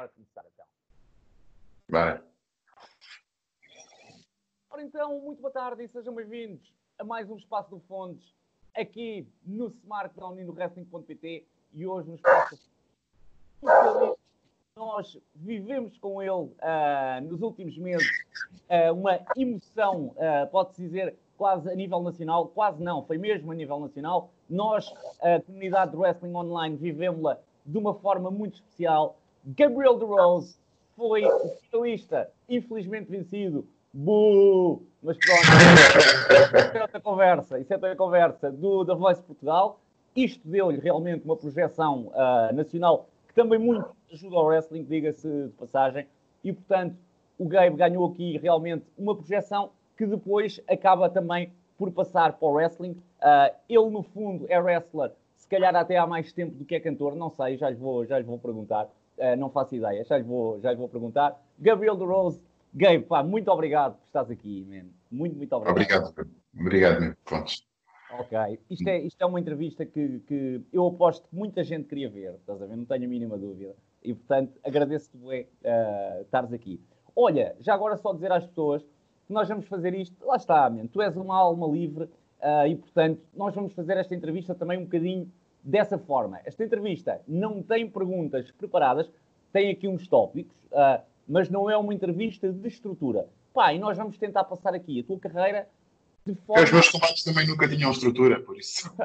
Bora começar então. Vai. Ora então, muito boa tarde e sejam bem-vindos a mais um Espaço do Fontes aqui no Smartdown e no Wrestling.pt e hoje no Espaço nós vivemos com ele uh, nos últimos meses uh, uma emoção, uh, pode-se dizer, quase a nível nacional, quase não, foi mesmo a nível nacional. Nós, a comunidade de wrestling online, vivemos-la de uma forma muito especial. Gabriel DeRose foi o finalista, infelizmente vencido. Buuu! Mas pronto, isso é outra conversa, isso é outra conversa do da Voice Portugal. Isto deu-lhe realmente uma projeção uh, nacional que também muito ajuda ao wrestling, diga-se de passagem. E portanto, o Gabe ganhou aqui realmente uma projeção que depois acaba também por passar para o wrestling. Uh, ele, no fundo, é wrestler, se calhar até há mais tempo do que é cantor, não sei, já lhe vou, já lhe vou perguntar. Uh, não faço ideia, já lhe vou, já lhe vou perguntar. Gabriel de Rose, Gabe, pá, muito obrigado por estares aqui, man. Muito, muito obrigado. Obrigado, obrigado, meu. Pronto. Ok, isto é, isto é uma entrevista que, que eu aposto que muita gente queria ver, estás a ver? Não tenho a mínima dúvida. E portanto, agradeço-te uh, estares aqui. Olha, já agora só dizer às pessoas que nós vamos fazer isto, lá está, man, tu és uma alma livre uh, e portanto, nós vamos fazer esta entrevista também um bocadinho dessa forma. Esta entrevista não tem perguntas preparadas, tem aqui uns tópicos, uh, mas não é uma entrevista de estrutura. Pá, e nós vamos tentar passar aqui a tua carreira de forma... Os meus combates também nunca tinham estrutura, por isso.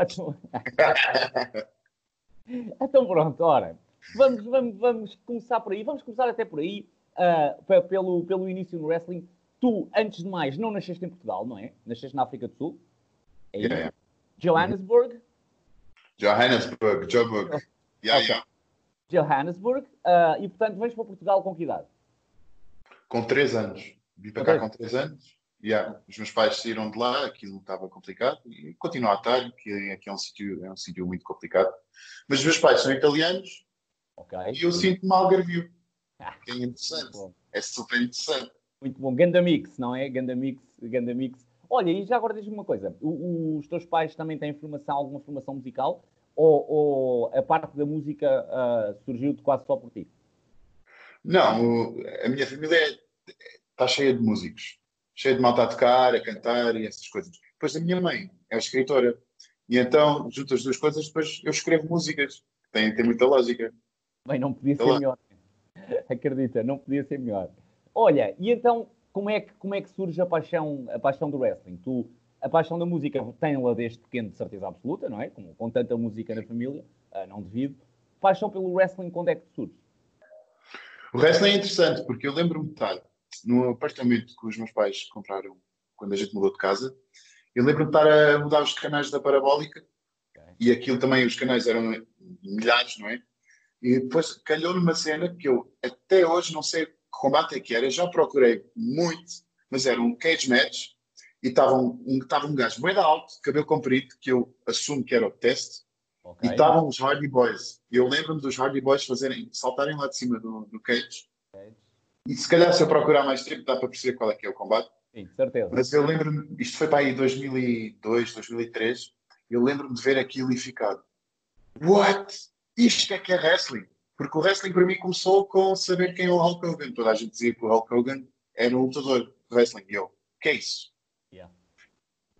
então pronto, ora, vamos, vamos, vamos começar por aí. Vamos começar até por aí, uh, pelo, pelo início no wrestling. Tu, antes de mais, não nasceste em Portugal, não é? Nasceste na África do Sul. É yeah. Johannesburg. Johannesburg, Joburg. Yeah, okay. yeah. Johannesburg. Uh, e, portanto, vens para Portugal com que idade? Com 3 anos. Vim para okay. cá com 3 anos. Yeah. Os meus pais saíram de lá, aquilo estava complicado. E continua a estar, que aqui é um sítio é um sítio muito complicado. Mas os meus pais são italianos. Okay. E eu sinto-me algarvio. Ah, é interessante. É super interessante. Muito bom. Ganda mix, não é? Ganda mix, ganda mix. Olha, e já agora diz-me uma coisa. O, os teus pais também têm formação, alguma formação musical? Ou, ou a parte da música uh, surgiu-te quase só por ti? Não, a minha família está cheia de músicos. Cheia de malta a tocar, a cantar e essas coisas. Depois a minha mãe é escritora. E então, junto as duas coisas, depois eu escrevo músicas. Tem, tem muita lógica. Bem, não podia ser melhor. Acredita, não podia ser melhor. Olha, e então, como é que, como é que surge a paixão, a paixão do wrestling? Tu, a paixão da música tem-la desde pequeno, de certeza absoluta, não é? Com, com tanta música na família, uh, não devido. Paixão pelo wrestling, quando é que surge? O wrestling é interessante, porque eu lembro-me de estar no apartamento que os meus pais compraram quando a gente mudou de casa. Eu lembro-me de estar a mudar os canais da parabólica okay. e aquilo também, os canais eram milhares, não é? E depois calhou numa cena que eu até hoje não sei combate é que era, já procurei muito, mas era um cage match e estava um, tava um gajo bem alto, cabelo comprido, que eu assumo que era o teste, okay. e estavam os Hardy Boys. Eu lembro-me dos Hardy Boys fazerem, saltarem lá de cima do, do cage. Okay. E se calhar se eu procurar mais tempo dá para perceber qual é que é o combate. Sim, certeza. Mas eu lembro-me, isto foi para aí 2002, 2003, eu lembro-me de ver aquilo e ficar, what? Isto é que é wrestling? Porque o wrestling para mim começou com saber quem é o Hulk Hogan. Toda a gente dizia que o Hulk Hogan era um lutador de wrestling. E eu, que é isso?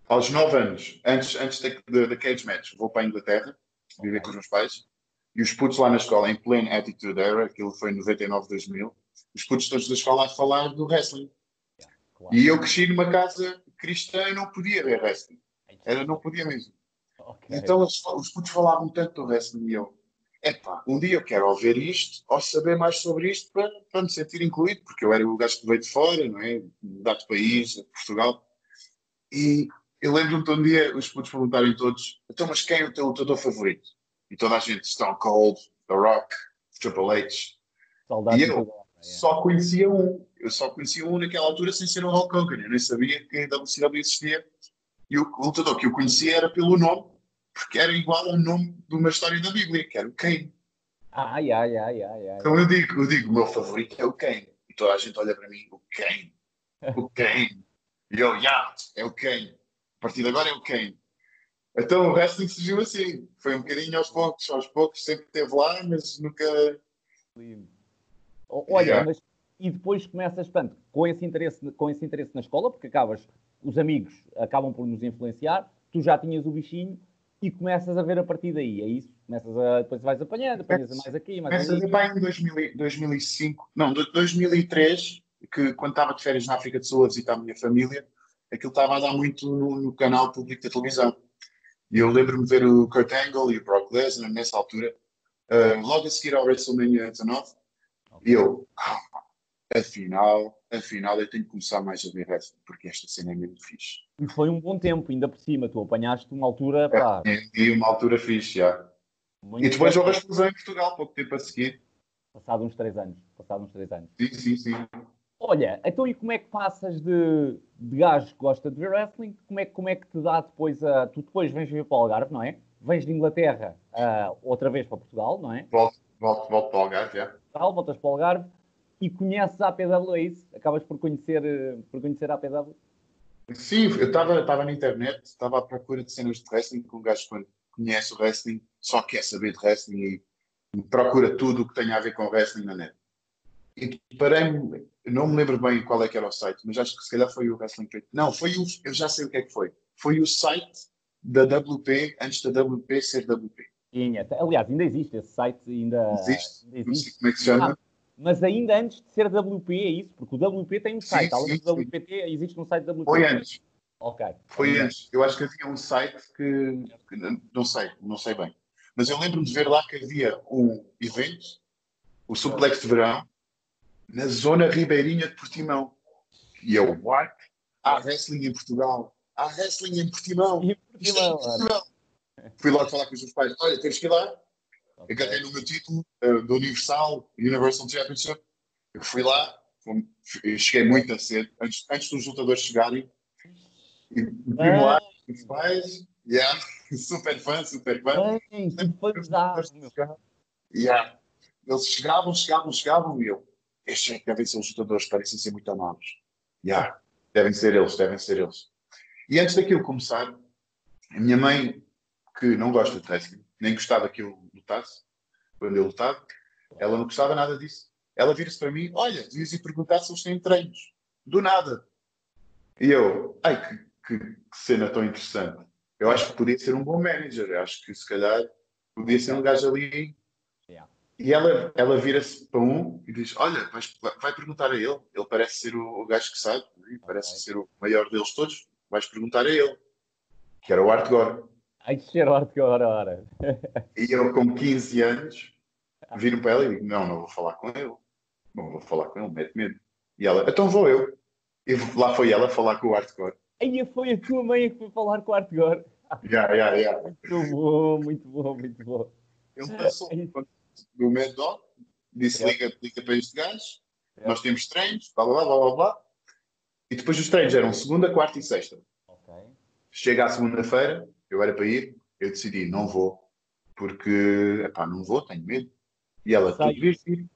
Aos 9 anos, antes, antes da, da cage match, vou para a Inglaterra, viver com os meus pais. E os putos lá na escola, em pleno Attitude Era, aquilo foi em 99, 2000, os putos todos da escola a falar do wrestling. Yeah, claro. E eu cresci numa casa cristã e não podia ver wrestling. Era, não podia mesmo. Okay. Então os, os putos falavam tanto do wrestling e eu, epá, um dia eu quero ouvir isto ou saber mais sobre isto para, para me sentir incluído, porque eu era o gajo que veio de fora, não é? Mudar de país, Portugal. E eu lembro-me de um dia os putos perguntarem todos: então, mas quem é o teu lutador favorito? E toda a gente, Stone Cold, The Rock, Triple H. Saudade e eu só conhecia um. Eu só conhecia um naquela altura sem ser o Hulk Hogan. Eu nem sabia que a WCW existia. E o lutador que eu conhecia era pelo nome porque era igual ao nome de uma história da Bíblia, que era o Cain. Ai, ai, ai, ai, ai. Então eu digo, eu digo, o meu favorito é o Cain. E toda a gente olha para mim, o Cain, o Cain. E eu, yeah, é o Cain. A partir de agora é o Cain. Então o wrestling surgiu assim. Foi um bocadinho aos poucos, aos poucos, sempre esteve lá, mas nunca. Olha, yeah. mas e depois começas, portanto, com esse, interesse, com esse interesse na escola, porque acabas, os amigos acabam por nos influenciar, tu já tinhas o bichinho e começas a ver a partir daí, é isso? Começas a, depois vais apanhando, apanhas mais aqui, mais Começas a ver em 2000, 2005, não, 2003, que quando estava de férias na África do Sul a visitar a minha família, aquilo estava a dar muito no, no canal público da televisão. E eu lembro-me de ver o Kurt Angle e o Brock Lesnar nessa altura, uh, logo a seguir ao WrestleMania 19, e eu, ah, afinal, afinal eu tenho que começar mais a ver wrestling, porque esta cena é mesmo fixe. E foi um bom tempo, ainda por cima, tu apanhaste uma altura, pá... É, e uma altura fixe, já. Muito e depois houve a explosão em Portugal, pouco tempo a seguir. Passado uns três anos, passado uns três anos. Sim, sim, sim. Olha, então e como é que passas de, de gajo que gosta de ver wrestling, como é, como é que te dá depois a... Tu depois vens ver para o Algarve, não é? Vens de Inglaterra uh, outra vez para Portugal, não é? Volto, volto, volto para o Algarve, já. Voltas para o Algarve e conheces a APW, é isso? Acabas por conhecer, por conhecer a APW? Sim, eu estava na internet, estava à procura de cenas de wrestling, com um gajo que conhece o wrestling, só quer saber de wrestling e, procura tudo o que tenha a ver com wrestling na net. E parei-me, não me lembro bem qual é que era o site, mas acho que se calhar foi o Wrestling Trade. Não, foi o, eu já sei o que é que foi. Foi o site da WP antes da WP ser WP. Tinha, aliás, ainda existe esse site, ainda existe. Ainda existe. Não sei como é que se chama. Ah, mas ainda antes de ser WP, é isso? Porque o WP tem um site, sim, além do WPT, existe um site WP. Foi antes. Ok. Foi antes. Eu acho que havia um site que, que não sei, não sei bem. Mas eu lembro-me de ver lá que havia um evento, o Suplex de Verão, na zona ribeirinha de Portimão. E eu, what? Há wrestling em Portugal. Há wrestling em Portimão. E Portimão, Portimão. Fui logo falar com os meus pais. Olha, temos que ir lá. Okay. Agarrei no meu título uh, do Universal, Universal Championship. Eu fui lá, eu cheguei muito a cedo, antes, antes dos lutadores chegarem. E fui ah. lá, os pais, yeah, super fã, super fã. Bem, que fãzão, yeah. Eles chegavam, chegavam, chegavam e eu, estes é devem ser os lutadores, parecem ser muito amados. Yeah, devem ser eles, devem ser eles. E antes daquilo começar, a minha mãe, que não gosta de wrestling, nem gostava que eu lutasse, quando eu lutava, ela não gostava nada disso. Ela vira-se para mim, olha, devias ir perguntar se eles têm treinos. Do nada. E eu, ai, que, que, que, cena tão interessante. Eu acho que podia ser um bom manager. Eu acho que se calhar podia ser um gajo ali. E ela, ela vira-se para um e diz: Olha, vais, vai perguntar a ele. Ele parece ser o, o gajo que sabe, parece okay. ser o maior deles todos. Vais perguntar a ele. Que era o Art Gore. Ai, que cheiro hardcore, ora. E eu, com 15 anos, viro para ela e digo: Não, não vou falar com ele. Não vou falar com ele, mete medo. E ela: Então vou eu. E lá foi ela falar com o hardcore. Aí foi a tua mãe que foi falar com o hardcore. Já, já, já. Muito bom, muito bom, muito bom. Ele passou do Dog, disse: liga, liga para este gajo, nós temos treinos, blá blá blá blá blá. E depois os treinos eram segunda, quarta e sexta. Okay. Chega à segunda-feira, eu era para ir, eu decidi, não vou, porque, epá, não vou, tenho medo. E ela, tu devias ir.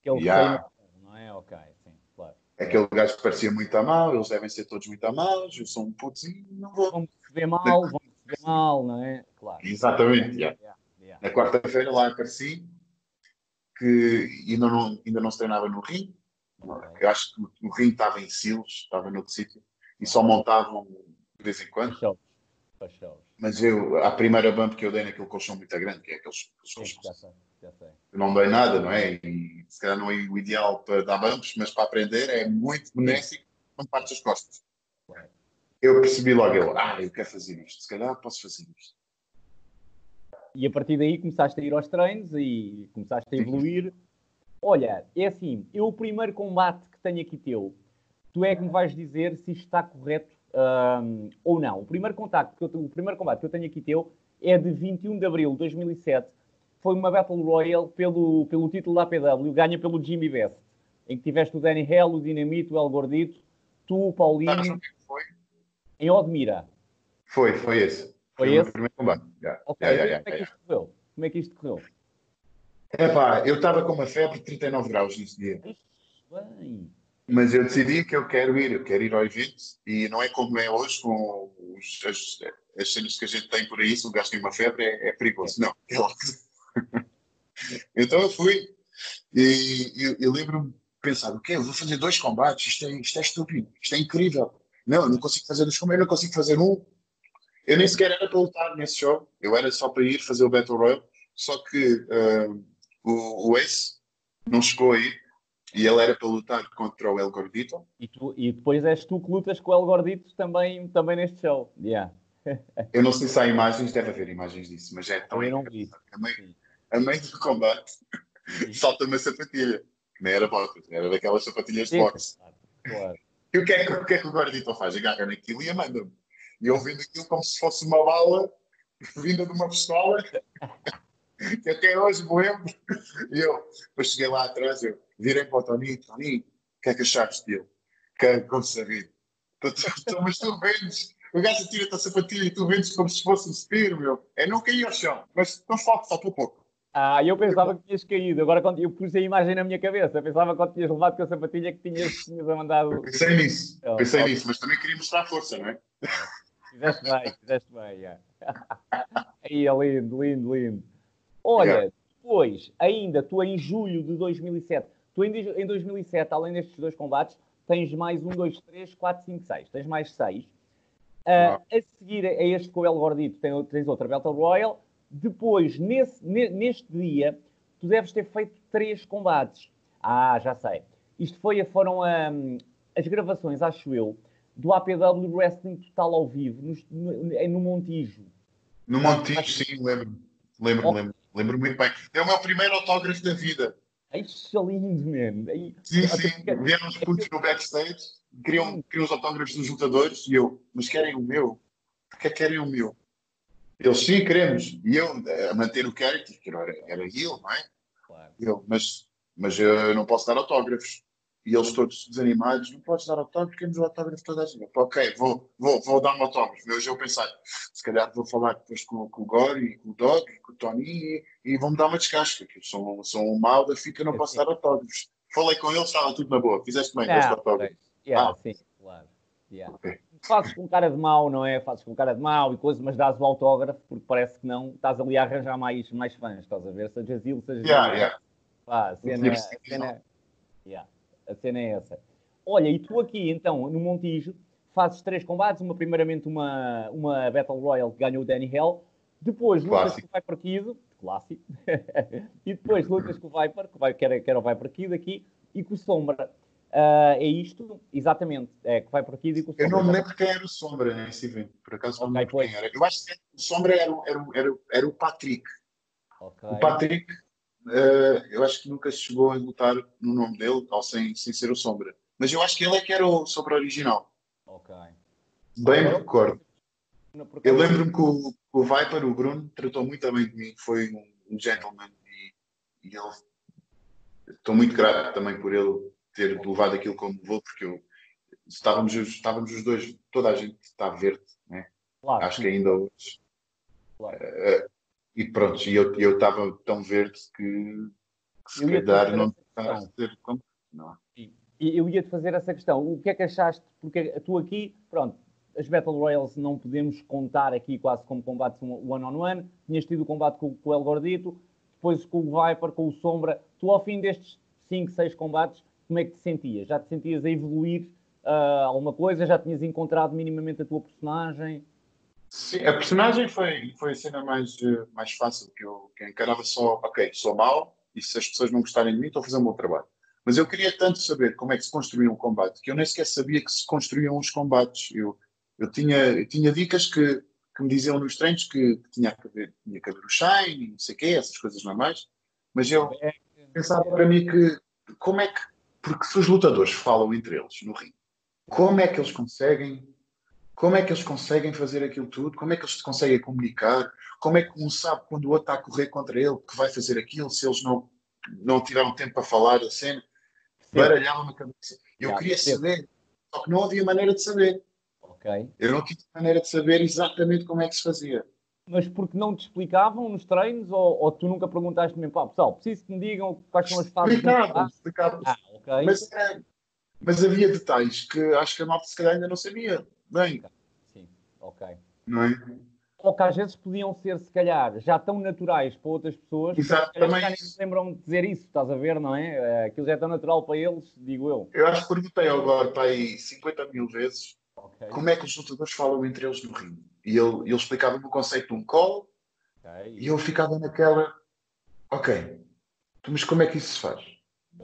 Aquele yeah. não é? Ok, sim, claro. Aquele gajo que parecia muito a mal, eles devem ser todos muito a mal, eu sou um putozinho, não vou. Vão perceber mal, vão perceber mal, não é? Claro. Exatamente. Yeah, yeah. Na quarta-feira lá apareci, que ainda não, ainda não se treinava no ringue, eu acho que o ringue estava em Silos, estava noutro sítio, e só montavam de vez em quando. Mas eu, a primeira bump que eu dei naquele colchão muito grande, que é aqueles, aqueles colchões. Já sei, já sei. Eu não dei nada, não é? E se calhar não é o ideal para dar bumps, mas para aprender é muito benéfico quando partes as costas. Eu percebi logo, eu, ah, eu quero fazer isto, se calhar posso fazer isto. E a partir daí começaste a ir aos treinos e começaste a evoluir. Olha, é assim, eu o primeiro combate que tenho aqui teu, tu é que me vais dizer se isto está correto um, ou não. O primeiro, contacto que eu, o primeiro combate que eu tenho aqui teu é de 21 de abril de 2007. Foi uma Battle Royale pelo, pelo título da APW, ganha pelo Jimmy Best, em que tiveste o Danny Hell, o Dinamite, o El Gordito, tu, o Paulinho, foi? em Odmira. Foi, foi esse. Foi, foi esse? o primeiro combate. Yeah. Yeah, yeah, como é que isto correu? Como é que isto correu? Epá, eu estava com uma febre de 39 graus nesse dia. Bem. Mas eu decidi que eu quero ir, eu quero ir ao evento e não é como é hoje com os, as, as cenas que a gente tem por aí, se o gajo tem uma febre é, é perigoso. Não, é logo. então eu fui, E eu, eu lembro-me de pensar, o quê? Eu vou fazer dois combates, isto é, isto é estúpido, isto é incrível. Não, eu não consigo fazer dois combates, eu não consigo fazer um. Eu nem sequer era para lutar nesse show, eu era só para ir fazer o Battle Royale, só que uh, o, o Ace não chegou aí e ele era para lutar contra o El Gordito. E, tu, e depois és tu que lutas com o El Gordito também, também neste show. Yeah. eu não sei se há imagens, deve haver imagens disso, mas é tão Eu não vi. A meio, a meio do combate salta uma sapatilha, que nem era boxe, era daquelas sapatilhas de boxe. Claro. E o que, é que, o que é que o Gordito faz? Agarra naquilo e manda-me. E eu vendo aquilo como se fosse uma bala vinda de uma pistola, que até hoje me lembro. E eu, depois cheguei lá atrás, eu virei para o Tony, Tony, o que é que achaste dele? Que, como sabia. Mas tu vendes, o gajo tira-te a sapatilha e tu vendes como se fosse um spear, meu. É não cair ao chão, mas não falta, só por pouco. Ah, eu pensava que tinhas caído. Agora quando eu pus a imagem na minha cabeça, eu pensava que quando tinhas levado com a sapatilha que tinhas, tinhas mandado. Eu pensei nisso, oh, pensei oh. nisso, mas também queria mostrar força, não é? Fizeste bem, fizeste bem, yeah. Aí é lindo, lindo, lindo. Olha, yeah. depois, ainda, tu em julho de 2007, tu em, em 2007, além destes dois combates, tens mais um, dois, três, quatro, cinco, seis. Tens mais seis. Uh, a seguir a este com o El Gordito, tens, outra Battle Royale. Depois, nesse, neste dia, tu deves ter feito três combates. Ah, já sei. Isto foi, foram um, as gravações, acho eu, do APW Wrestling Total ao vivo, no, no, no Montijo. No Montijo, sim, lembro. Lembro, oh. lembro. Lembro muito bem. É o meu primeiro autógrafo da vida. Isso é lindo, man. Sim, sim. Vieram os putos no backstage, queriam, queriam os autógrafos dos lutadores e eu, mas querem o meu? Porque querem o meu? Eles sim, queremos. E eu, a manter o character, que era, era eu, não é? Claro. Eu, mas, mas eu não posso dar autógrafos e eles todos desanimados, não podes dar autógrafo, queremos o autógrafo toda a gente. Ok, vou, vou, vou dar um autógrafo. Mas eu pensei, se calhar vou falar depois com, com o Gori, com o Dog, com o Tony e, e vão-me dar uma descasca, que eu sou, sou um mal da fita, não posso dar autógrafos. Falei com eles, estava tudo na boa. Fizeste bem, ah, autógrafo. Yeah, ah. Sim, claro. Yeah. Okay. Fazes com cara de mau, não é? Fazes com cara de mau e coisas, mas dás o autógrafo porque parece que não estás ali a arranjar mais, mais fãs, estás a ver? Seja Zil, seja yeah, yeah. Pá, cena, cena, yeah a cena é essa. Olha, e tu aqui, então, no Montijo, fazes três combates, uma primeiramente uma, uma Battle Royale que ganhou o Danny Hell, depois lutas com o Viper Kid, clássico, e depois lutas com o Viper, que, vai, que, era, que era o Viper Kid aqui, e com o Sombra. Uh, é isto, exatamente, é que vai por aqui e com o Sombra. Eu não me lembro quem era o Sombra nesse evento, por acaso não okay, me lembro quem era. Eu acho que o Sombra era, era, era, era o Patrick. Okay. O Patrick uh, eu acho que nunca chegou a lutar no nome dele, ou sem, sem ser o Sombra. Mas eu acho que ele é que era o Sombra original. Ok. Bem me recordo. Eu lembro-me que o, o Viper, o Bruno, tratou muito bem de mim, foi um, um gentleman e, e ele. Estou muito grato também por ele ter levado aquilo como levou, porque eu, estávamos, estávamos os dois, toda a gente está verde, né? Claro, Acho sim. que ainda hoje. Claro. Uh, e pronto, e eu estava tão verde que, que se calhar não a ser como. Não. Eu ia-te fazer essa questão. O que é que achaste? Porque tu aqui, pronto, as Battle Royals não podemos contar aqui quase como combates one-on-one. -on -one. Tinhas tido o combate com, com o El Gordito, depois com o Viper, com o Sombra. Tu, ao fim destes 5, 6 combates, como é que te sentias? Já te sentias a evoluir uh, alguma coisa? Já tinhas encontrado minimamente a tua personagem? Sim, a personagem foi, foi a cena mais, eh, mais fácil, que eu, que eu encarava só, ok, sou mau, e se as pessoas não gostarem de mim, estou a fazer o meu trabalho. Mas eu queria tanto saber como é que se construía um combate, que eu nem sequer sabia que se construíam os combates. Eu, eu, tinha, eu tinha dicas que, que me diziam nos treinos que, que tinha, que haver, tinha que haver o shine, não sei o quê, essas coisas normais, mas eu pensava para mim que, como é que, porque se os lutadores falam entre eles no ringue, como é que eles conseguem como é que eles conseguem fazer aquilo tudo? Como é que eles se conseguem comunicar? Como é que um sabe quando o outro está a correr contra ele que vai fazer aquilo se eles não, não tiveram tempo para falar a cena? Baralhavam na cabeça. Eu Já, queria saber, só que não havia maneira de saber. Okay. Eu não tinha maneira de saber exatamente como é que se fazia. Mas porque não te explicavam nos treinos ou, ou tu nunca perguntaste mesmo, pá, pessoal, preciso que me digam quais são as fases? Explicavam, explicavam. Ah, okay. mas, mas havia detalhes que acho que a malta se calhar ainda não sabia bem. Sim, ok. Não é? ou que às vezes podiam ser, se calhar, já tão naturais para outras pessoas, Exato, que também nem se lembram de dizer isso, estás a ver, não é? Eh, Aquilo já é tão natural para eles, digo eu. Eu acho que perguntei ao Gore para aí 50 mil vezes Ok, como é que os lutadores falam entre eles no ringue. E ele, ele explicava-me o conceito de um call ok. e eu ficava naquela, ok, mas como é que isso se faz?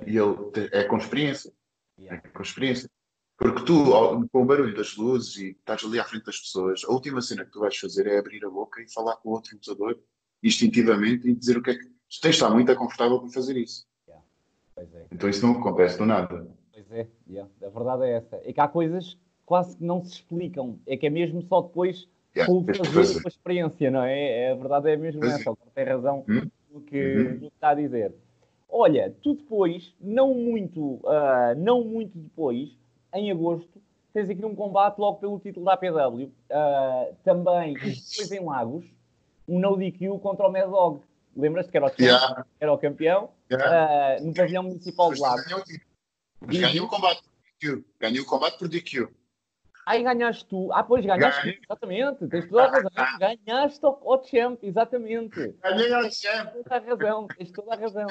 E ele, é com experiência, é Yeah. com experiência. Porque tu, com o barulho das luzes e estás ali à frente das pessoas, a última cena que tu vais fazer é abrir a boca e falar com o outro lutador instintivamente e dizer o que é que. Tu tens de estar muito confortável para fazer isso. Pois é, Então isso não acontece do nada. pois é, yeah. a verdade é essa. É que há coisas que quase que não se explicam, é que é mesmo só depois Yeah, o fazer fazer. experiência, não é? é a verdade é mesmo Pois é. essa, tem razão Hum? no que, Uhum. no que está a dizer. Olha, tu depois, não muito, ah, não muito depois, em agosto, tens aqui um combate logo pelo título da APW, ah, também, depois em Lagos, um no DQ contra o Mad Dog. Lembras-te que era o, champion, Yeah, era o campeão? yeah. ah, no pavilhão municipal de Lagos. ganhou, mas ganhou o combate por DQ. Ganhou o combate por DQ. Aí ganhaste tu. Ah, pois ganhaste Ganhei. tu, exatamente. Tens toda a razão. Ganhaste ao, ao champ, exatamente. Ganhei ao chefe. Tens toda a razão, tens toda a razão.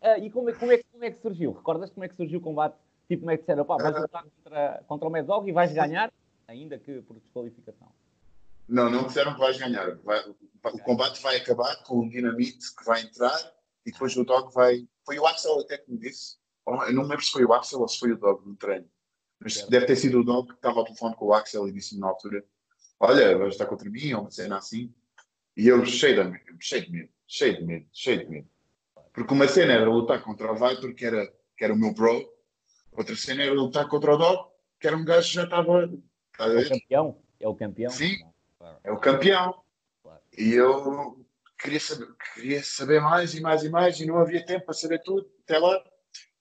Ah, e como é, como, é, como é que surgiu? Recordas como é que surgiu o combate? Tipo, como é que disseram, pá, vais lutar contra, contra o Mad Dog e vais ganhar, ainda que por desqualificação. Não, não disseram que vais ganhar. Vai- o combate vai acabar com o Dinamite que vai entrar e depois o Dog vai. Foi o Axel até que me disse. Eu não me lembro se foi o Axel ou se foi o Dog no treino. Mas deve ter sido o Dog que estava ao telefone com o Axel e disse-me na altura: Olha, vais estar contra mim, ou uma cena assim. E eu, cheio de medo, cheio de medo, cheio de medo, cheio de medo. Porque uma cena era lutar contra o Vitor, que era, que era o meu bro. Outra cena era lutar contra o Dog, que era um gajo que já estava. É o campeão? É o campeão? Sim. Claro. é o campeão. Claro. E eu queria saber, queria saber mais e mais e mais e não havia tempo para saber tudo até lá.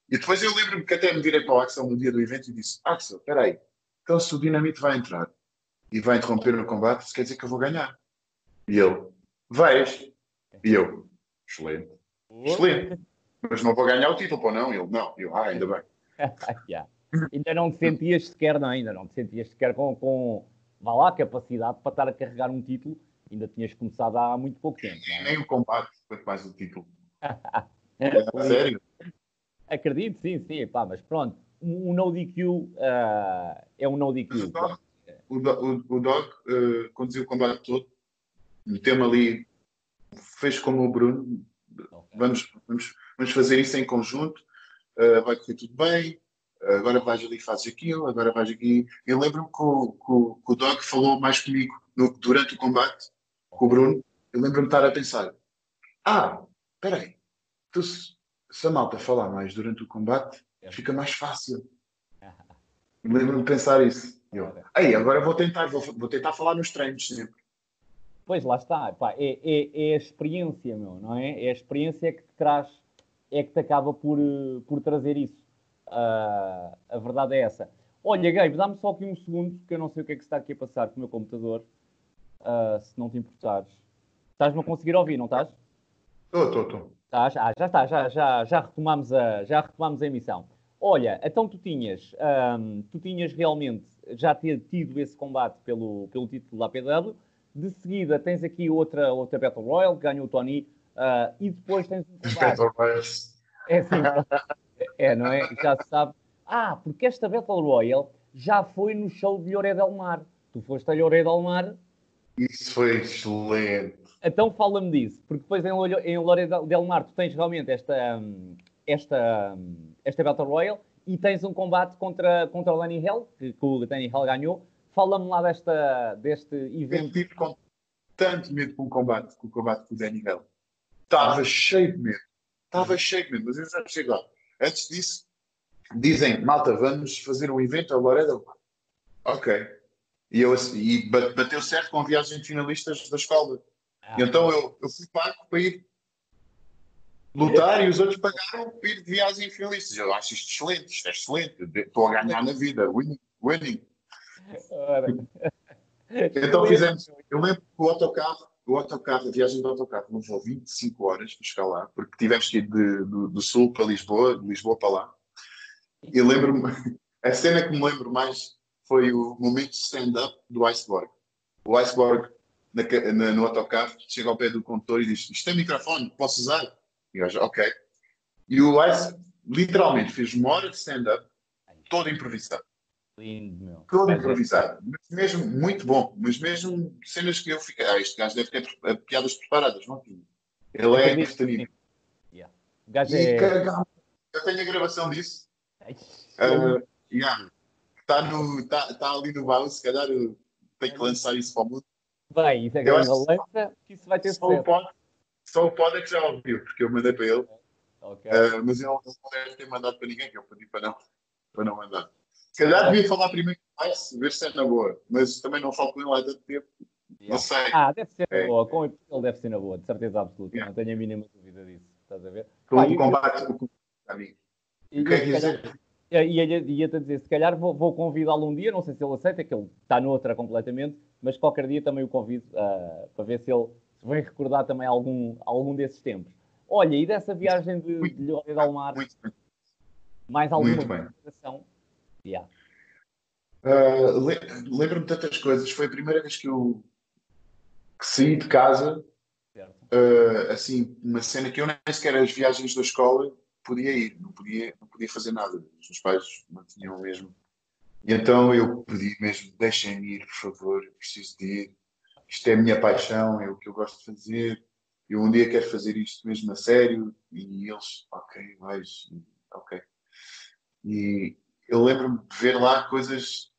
E depois eu lembro-me que até me virei para o Axel no dia do evento e disse: Axel, espera aí, então se o Dinamite vai entrar e vai interromper o combate, isso quer dizer que eu vou ganhar. E ele: Vais. E eu: Excelente, excelente. Mas não vou ganhar o título, pô, não? Ele: Não. E eu: Ah, ainda bem. Yeah. Ainda não te sentias sequer, não, ainda não te sentias sequer com, com vá lá, capacidade para estar a carregar um título. Ainda tinhas começado há muito pouco tempo, é? Nem o combate, quanto mais o título. É, sério. Acredito, sim, sim, pá, mas pronto. Um, no DQ ah, é um no DQ. O Dog, o, o, o Dog eh, conduziu o combate todo, meteu-me ali, fez como o Bruno, vamos, vamos, vamos fazer isso em conjunto, eh, vai correr tudo bem, eh, agora vais ali e fazes aquilo, agora vais aqui. Eu lembro-me que o, que que o Dog falou mais comigo no- durante o combate, com o Bruno, eu lembro-me de estar a pensar, ah, espera aí, tu se, se a malta falar mais durante o combate, fica mais fácil. Lembro-me de pensar isso. Eu, aí, agora vou tentar, vou, vou tentar falar nos treinos sempre. Pois lá está, pá, é, é, é a experiência, meu, não é? É a experiência que te traz, é que te acaba por, eh, por trazer isso. Ah, a verdade é essa. Olha, Gabe, dá-me só aqui um segundo, que eu não sei o que é que está aqui a passar com o meu computador. Ah, se não te importares. Estás-me a conseguir ouvir, não estás? Estou, estou, estou. Estás? Ah, já está, já, já, já, retomamos a, já retomamos a emissão. Olha, então tu tinhas, ahm, tu tinhas realmente já ter tido esse combate pelo, pelo título da APW, de seguida tens aqui outra, outra Battle Royale, que ganhou o Tony, ah, e depois tens um combate. É assim, é, não é? Já se sabe. Ah, porque esta Battle Royale já foi no show de Lloret del Mar. Tu foste a Lloret del Mar, Isso foi excelente. então fala-me disso, porque depois em, Lloret del- Mar tu tens realmente esta, hum, esta, hum, esta Battle Royale e tens um combate contra, contra o Danny Hell, que, que o Danny Hell ganhou. Fala-me lá desta, deste Eu evento. tive com tanto medo com o combate, com o combate com o Danny Bell. Estava cheio de medo. Estava cheio de medo, mas eu já chego lá. Antes disso, dizem, malta, vamos fazer um evento a Loredo. Ok. E, eu, e ba- bateu certo com a viagem de finalistas da escola. Ah, E então eu, eu fui pago para ir lutar e os outros pagaram para ir de viagem de finalistas. Eu acho isto excelente, isto é excelente. Estou a ganhar na vida. Winning. winning. ora. Então fizemos. Eu lembro que o autocarro, o autocarro, a viagem do autocarro levou 25 horas para chegar lá, porque tivemos que ir de- do, do sul para Lisboa, de Lisboa para lá. E lembro-me, a cena que me lembro mais foi o momento de stand-up do Iceborg. O Iceborg na, na, no autocarro, chega ao pé do condutor e diz: Isto tem microfone, posso usar? E eu ok. E o Ice literalmente fez uma hora de stand-up, todo improvisado. Lindo, meu. Todo improvisado. Mas mesmo muito bom. Mas mesmo cenas que eu fiquei. Ah, este gajo deve ter eh, piadas preparadas, não tinha. Ele é entretido. Yeah. O gajo é... Eu tenho a gravação disso. Uh, yeah. Está tá, tá ali no baú, se calhar eu tenho que lançar isso para o mundo. Bem, isso é grande lança, que isso vai ter só o, pod, só o pod é que já ouviu, porque eu mandei para ele. Okay. Uh, mas ele não deve ter mandado para ninguém, que eu pedi para não, para não mandar. Se calhar devia falar primeiro mais, ver se é na boa, mas também não falo com ele há tanto tempo. Yeah. Não sei. Ah, deve ser é. na boa, com ele deve ser na boa, de certeza absoluta, yeah. não tenho a mínima dúvida disso. Estás a ver? Com o combate, o amigo. O que é que dizer? Ia-te dizer, se calhar vou, vou convidá-lo um dia, não sei se ele aceita, que ele está noutra completamente, mas qualquer dia também o convido uh, para ver se ele se vem recordar também algum, algum desses tempos. Olha, e dessa viagem de, muito, de del Mar, mais alguma consideração? Yeah. Uh, Lembro-me de tantas coisas. Foi a primeira vez que eu que saí de casa. Uh, assim, uma cena que eu nem sequer as viagens da escola podia ir, não podia, não podia fazer nada. Os meus pais mantinham mesmo. E então eu pedi mesmo: deixem-me ir, por favor, eu preciso de ir. Isto é a minha paixão, é o que eu gosto de fazer. Eu um dia quero fazer isto mesmo a sério. E eles, ok, vais, ok. E eu lembro-me de ver lá coisas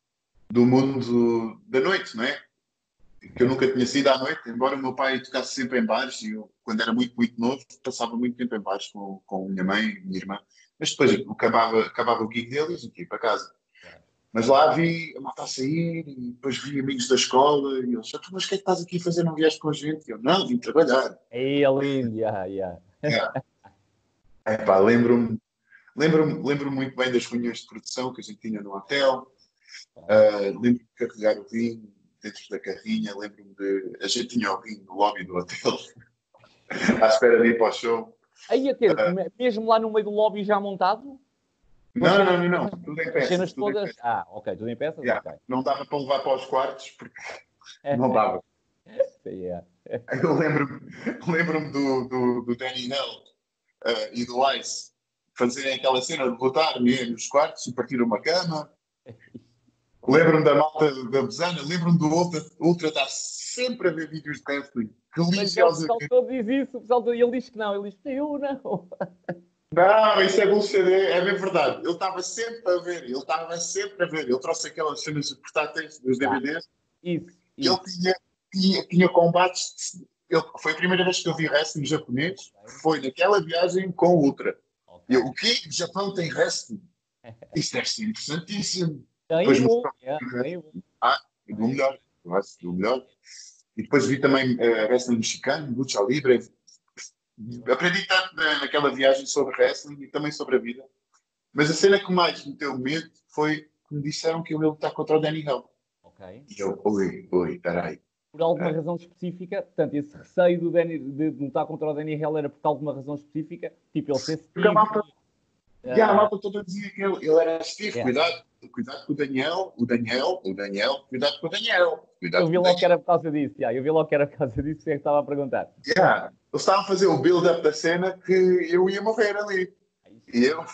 do mundo da noite, não é? Que eu nunca tinha sido à noite, embora o meu pai tocasse sempre em bares, e eu, quando era muito, muito novo, passava muito tempo em bares com, com minha mãe e minha irmã. Mas depois acabava, acabava o gig deles e aqui para casa. Mas lá vi a malta a sair e depois vi amigos da escola e eles, mas o que é que estás aqui a fazer? Não vieste com a gente? E eu, não, vim trabalhar. É lindo, yeah, yeah. yeah. É pá, lembro-me Lembro-me lembro muito bem das reuniões de produção que a gente tinha no hotel. Uh, lembro-me de carregar o vinho dentro da carrinha. Lembro-me de. A gente tinha o vinho no lobby do hotel, à espera de ir para o show. Aí a ter, uh, mesmo lá no meio do lobby já montado? Não, não, não, não, tudo em peças. Cenas todas. Ah, ok, tudo em peças? Yeah. Okay. Não dava para levar para os quartos porque não dava. yeah. Eu lembro-me lembro do, do, do Danny Hell uh, e do Ice fazerem aquela cena de botar nos quartos e partir uma cama. Lembro-me da malta da Besana, lembro-me do Ultra, Ultra estar sempre a ver vídeos de wrestling. Delicioso. O pessoal todo diz isso, o pessoal todo, ele diz que não, ele diz que eu não. Não, isso é bullshit, é, é bem verdade. Ele estava sempre a ver, ele estava sempre a ver. Ele trouxe aquelas cenas portáteis dos DVDs. Isso. E ele tinha, tinha, tinha combates. Ele, foi a primeira vez que eu vi wrestling japonês. Foi naquela viagem com o Ultra. E eu, o quê? O Japão tem wrestling? Isso deve ser interessantíssimo. Tem depois bom, é, Ah, do melhor. Do melhor. E depois vi também uh, wrestling mexicano, lucha livre. Aprendi tanto naquela viagem sobre wrestling e também sobre a vida. Mas a cena que mais me deu medo foi que me disseram que eu ia lutar contra o Danny Hell. Ok. E eu, oi, oi, peraí por alguma é. razão específica. Portanto, esse receio do Danny, de lutar contra o Danny Hell era por alguma razão específica. Tipo, ele ser Porque a malta, uh, a malta toda dizia que ele, ele era Steve. É. Cuidado, cuidado com o Daniel, o Daniel, o Daniel, cuidado com o Daniel. Cuidado eu vi logo que era por causa disso. Yeah, eu vi logo que era por causa disso, é que estava a perguntar. Yeah. Eles estavam a fazer o build-up da cena que eu ia morrer ali. E eu,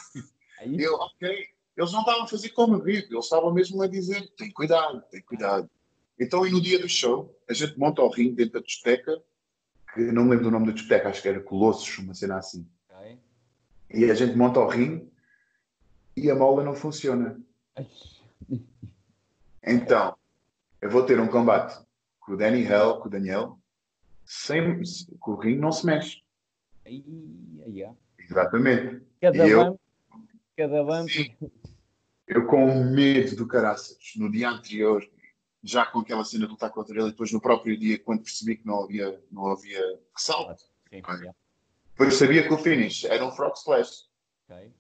eu, ok. Eles não estavam a fazer como eu vi, eles estavam mesmo a dizer: tem cuidado, tem cuidado. Então, e no dia do show, a gente monta o ringue dentro da discoteca, que não me lembro do nome da discoteca, acho que era Colossos, uma cena assim. Okay. E a gente monta o ringue e a mola não funciona. Então, eu vou ter um combate com o Danny Hell, com o Daniel, sem, com o ringue não se mexe. Yeah. Exatamente. Cada e eu, cada bando. Eu com medo do caraças, no dia anterior, já com aquela cena de lutar contra ele, e depois no próprio dia, quando percebi que não havia, não havia ressalto, sim, okay. depois sabia que o finish era um frog splash. Okay.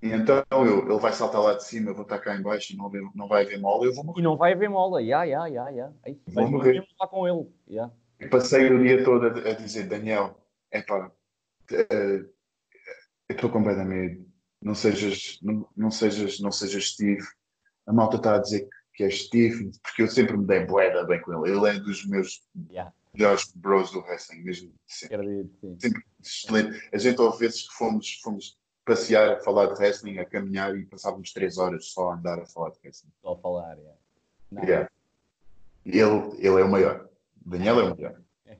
E então eu, ele vai saltar lá de cima, eu vou estar cá em baixo e não, não vai haver mola, eu vou morrer. E não vai haver mola, já, já, já, já. Vou morrer. lá com ele, yeah. E passei o dia todo a, a dizer, Daniel, é pá, uh, eu estou com bem da medo, não sejas, não, não, sejas, não sejas Steve, a malta está a dizer que que é Steve, porque eu sempre me dei boeda bem com ele. Ele é dos meus Yeah. melhores bros do wrestling, mesmo sempre. Acredito, sempre excelente. A gente houve vezes que fomos, fomos passear a falar de wrestling, a caminhar e passávamos três horas só a andar a falar de wrestling. Só a falar, yeah. Não, Yeah. Ele, ele é o maior. Daniel é o maior.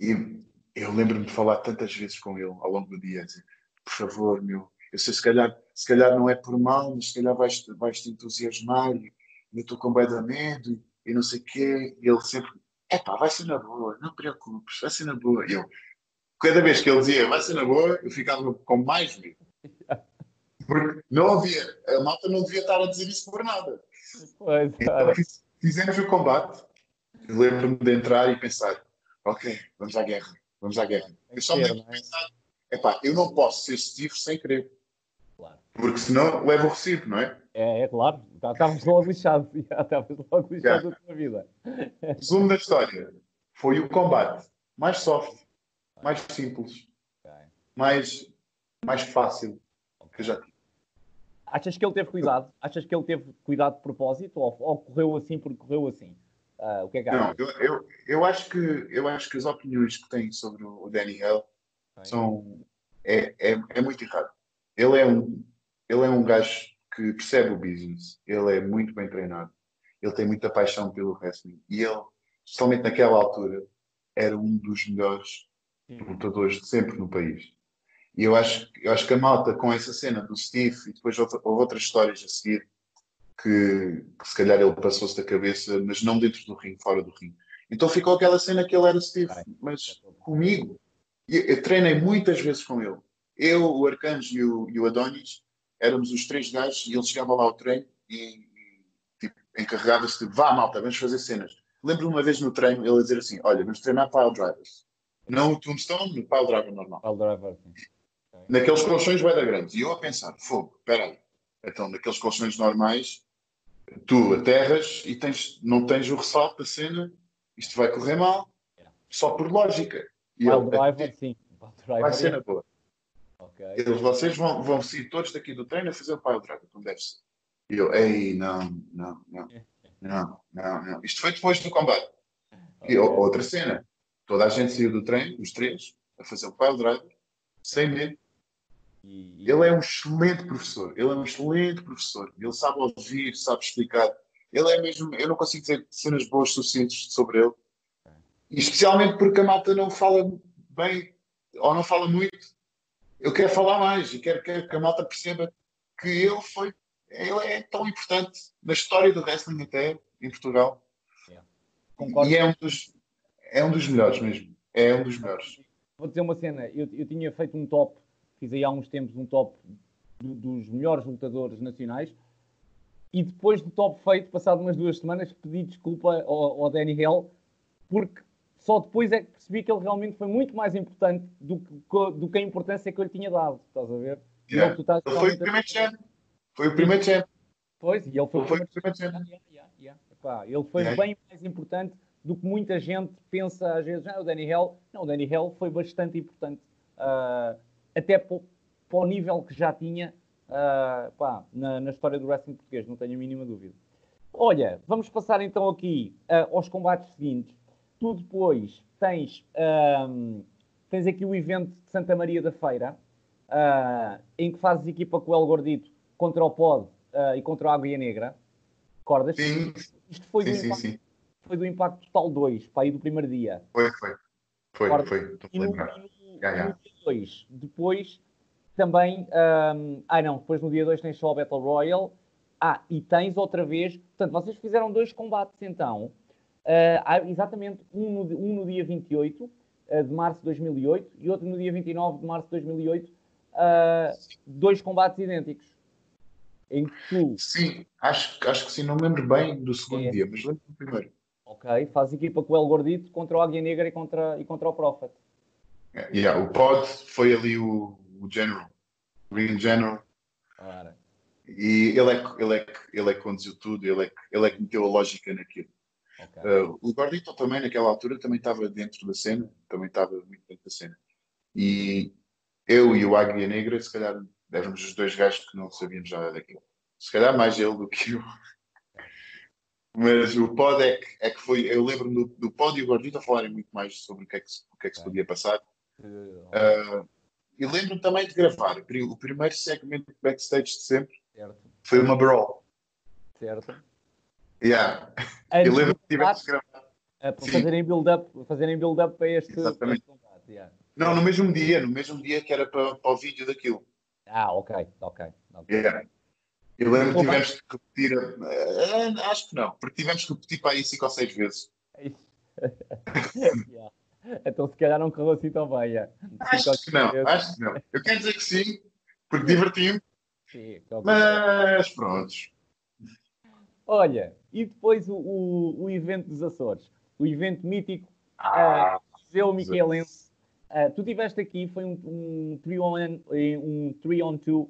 E eu lembro-me de falar tantas vezes com ele ao longo do dia, dizer, por favor, meu, eu sei, se calhar, se calhar não é por mal, mas se calhar vais-te vais -te entusiasmar e eu estou com bué de medo e, não sei o quê. E ele sempre, epá, vai ser na boa, não te preocupes, vai ser na boa. E eu, cada vez que ele dizia, vai ser na boa, eu ficava com mais medo. Porque não havia, a malta não devia estar a dizer isso por nada. Pois, Então, fiz- fizemos o combate. Lembro-me de entrar e pensar: ok, vamos à guerra, vamos à guerra. Eu só me lembro de é? pensar: epá, eu não posso ser Steve sem querer, porque senão levo o recibo, não é? É, é claro, Tá- estávamos logo lixados. Estávamos logo lixados da tua vida. Resumo da história: foi o combate mais soft, mais simples, Ok. mais, mais fácil que eu já tive. Achas que ele teve cuidado? Achas que ele teve cuidado de propósito ou, ou correu assim porque correu assim? Ah, o que é que Não, eu, eu, eu, acho que, eu acho que as opiniões que tem sobre o Danny Hell Ok. são é, é, é muito errado. Ele é um ele é um gajo que percebe o business. Ele é muito bem treinado. Ele tem muita paixão pelo wrestling e ele, especialmente naquela altura, era um dos melhores lutadores de sempre no país. E eu acho, eu acho que a malta com essa cena do Steve e depois houve, outras histórias a seguir que, que se calhar ele passou-se da cabeça, mas não dentro do ringue, fora do ringue. Então ficou aquela cena que ele era Steve, mas comigo. Eu, eu treinei muitas vezes com ele. Eu, o Arcanjo e o, e o Adonis éramos os três gajos e ele chegava lá ao treino e, tipo, encarregava-se de vá, malta, vamos fazer cenas. Lembro-me uma vez no treino ele a dizer assim: Olha, vamos treinar pile drivers. Não o tombstone, no pile driver normal. Pile driver, sim. Naqueles colchões vai dar grandes. E eu a pensar: Fogo, espera aí. Então, naqueles colchões normais, tu aterras e tens, não tens o ressalto da cena, isto vai correr mal, só por lógica. E Pile driver, sim. Pile driver, vai ser na boa. Ok. Eles, vocês vão, vão sair todos daqui do treino a fazer o pile driver, como deve ser. E eu, ei, não, não, não, não, não, não. Isto foi depois do combate. E o- outra cena, toda a gente saiu do treino, os três, a fazer o pile driver, sem medo. E- e- Ele é um excelente professor, ele é um excelente professor. Ele sabe ouvir, sabe explicar. Ele é mesmo, eu não consigo dizer cenas boas suficientes sobre ele. E especialmente porque a malta não fala bem ou não fala muito. Eu quero falar mais e quero, quero que a malta perceba que ele foi, ele é tão importante na história do wrestling até em Portugal. Concordo. E é um dos, é um dos melhores mesmo. É um dos melhores. Vou dizer uma cena, eu, eu tinha feito um top, fiz aí há uns tempos um top do- dos melhores lutadores nacionais e depois do top feito, passado umas duas semanas, pedi desculpa ao, ao Danny Hell porque só depois é que percebi que ele realmente foi muito mais importante do que, do que a importância que eu lhe tinha dado, estás a ver? Yeah. estás foi o primeiro champ. Foi o primeiro champ. Pois, e ele foi, Ele foi o o primeiro champ. Yeah, yeah. Epá, ele foi bem mais importante do que muita gente pensa às vezes. Ah, o Danny Hell. Não, o Danny Hell foi bastante importante. ah, até para o- nível que já tinha ah, pá, na, na história do wrestling português, não tenho a mínima dúvida. Olha, vamos passar então aqui ah, aos combates seguintes. Tu depois tens, ahm, tens aqui o evento de Santa Maria da Feira, ah, em que fazes equipa com o El Gordito contra o Pod ah, e contra o Águia Negra. Recordas? Sim, Isto foi, sim, do sim, impacto, sim. foi do Impacto Total 2, para aí do primeiro dia. Foi, foi. Foi, Ora, foi. E a no, no- dia 2, depois também. ahm, ah, não, depois no dia 2 tens só o Battle Royale. Ah, e tens outra vez. Portanto, vocês fizeram dois combates então. Há exatamente um no, um no dia 28 ah, de março de 2008 e outro no dia 29 de março de 2008. ah, dois combates idênticos. Em que Sim, acho, acho que sim. Não me lembro bem do segundo É. dia, mas lembro do primeiro. ok, fazes equipa com o El Gordito contra o Águia Negra e contra, e contra o Prophet. É, yeah, o Pod foi ali o, o General, o Ring General. Ora, E ele é, que- ele, é, ele é que conduziu tudo, ele é, ele é que meteu a lógica naquilo. Ok. Uh, o Gordito também, naquela altura, também estava dentro da cena, também estava muito dentro da cena. E eu e o Águia Negra, se calhar, éramos os dois gajos que não sabíamos nada daquilo. Se calhar mais ele do que eu. Mas o pod é que, é que foi. Eu lembro-me do, do pod e o Gordito a falarem muito mais sobre o que é que, se- o que, é que se podia passar. Ah, e lembro-me também de gravar. O pri- O primeiro segmento de backstage de sempre certo, foi uma brawl. certo. Yeah. Antes Eu lembro que tivemos gravar. eh, para fazerem build-up para fazerem build-up para este, para Exatamente. este combate. yeah. Não, no mesmo dia, no mesmo dia que era para, para o vídeo daquilo. Ah, ok, ok. ok. Yeah. Eu lembro que Então, tivemos que repetir. ah, acho que não, porque tivemos que repetir para aí cinco ou seis vezes. Yeah. Então se calhar não correu assim tão bem. yeah. Acho que não, acho que não. Eu quero dizer que sim, porque diverti-me, Sim, coisa. mas pronto. Olha, e depois o, o, o evento dos Açores, o evento mítico Ah, Museu Miquelense. Ah, tu tiveste aqui, foi um, um 3 on, um 3 on 2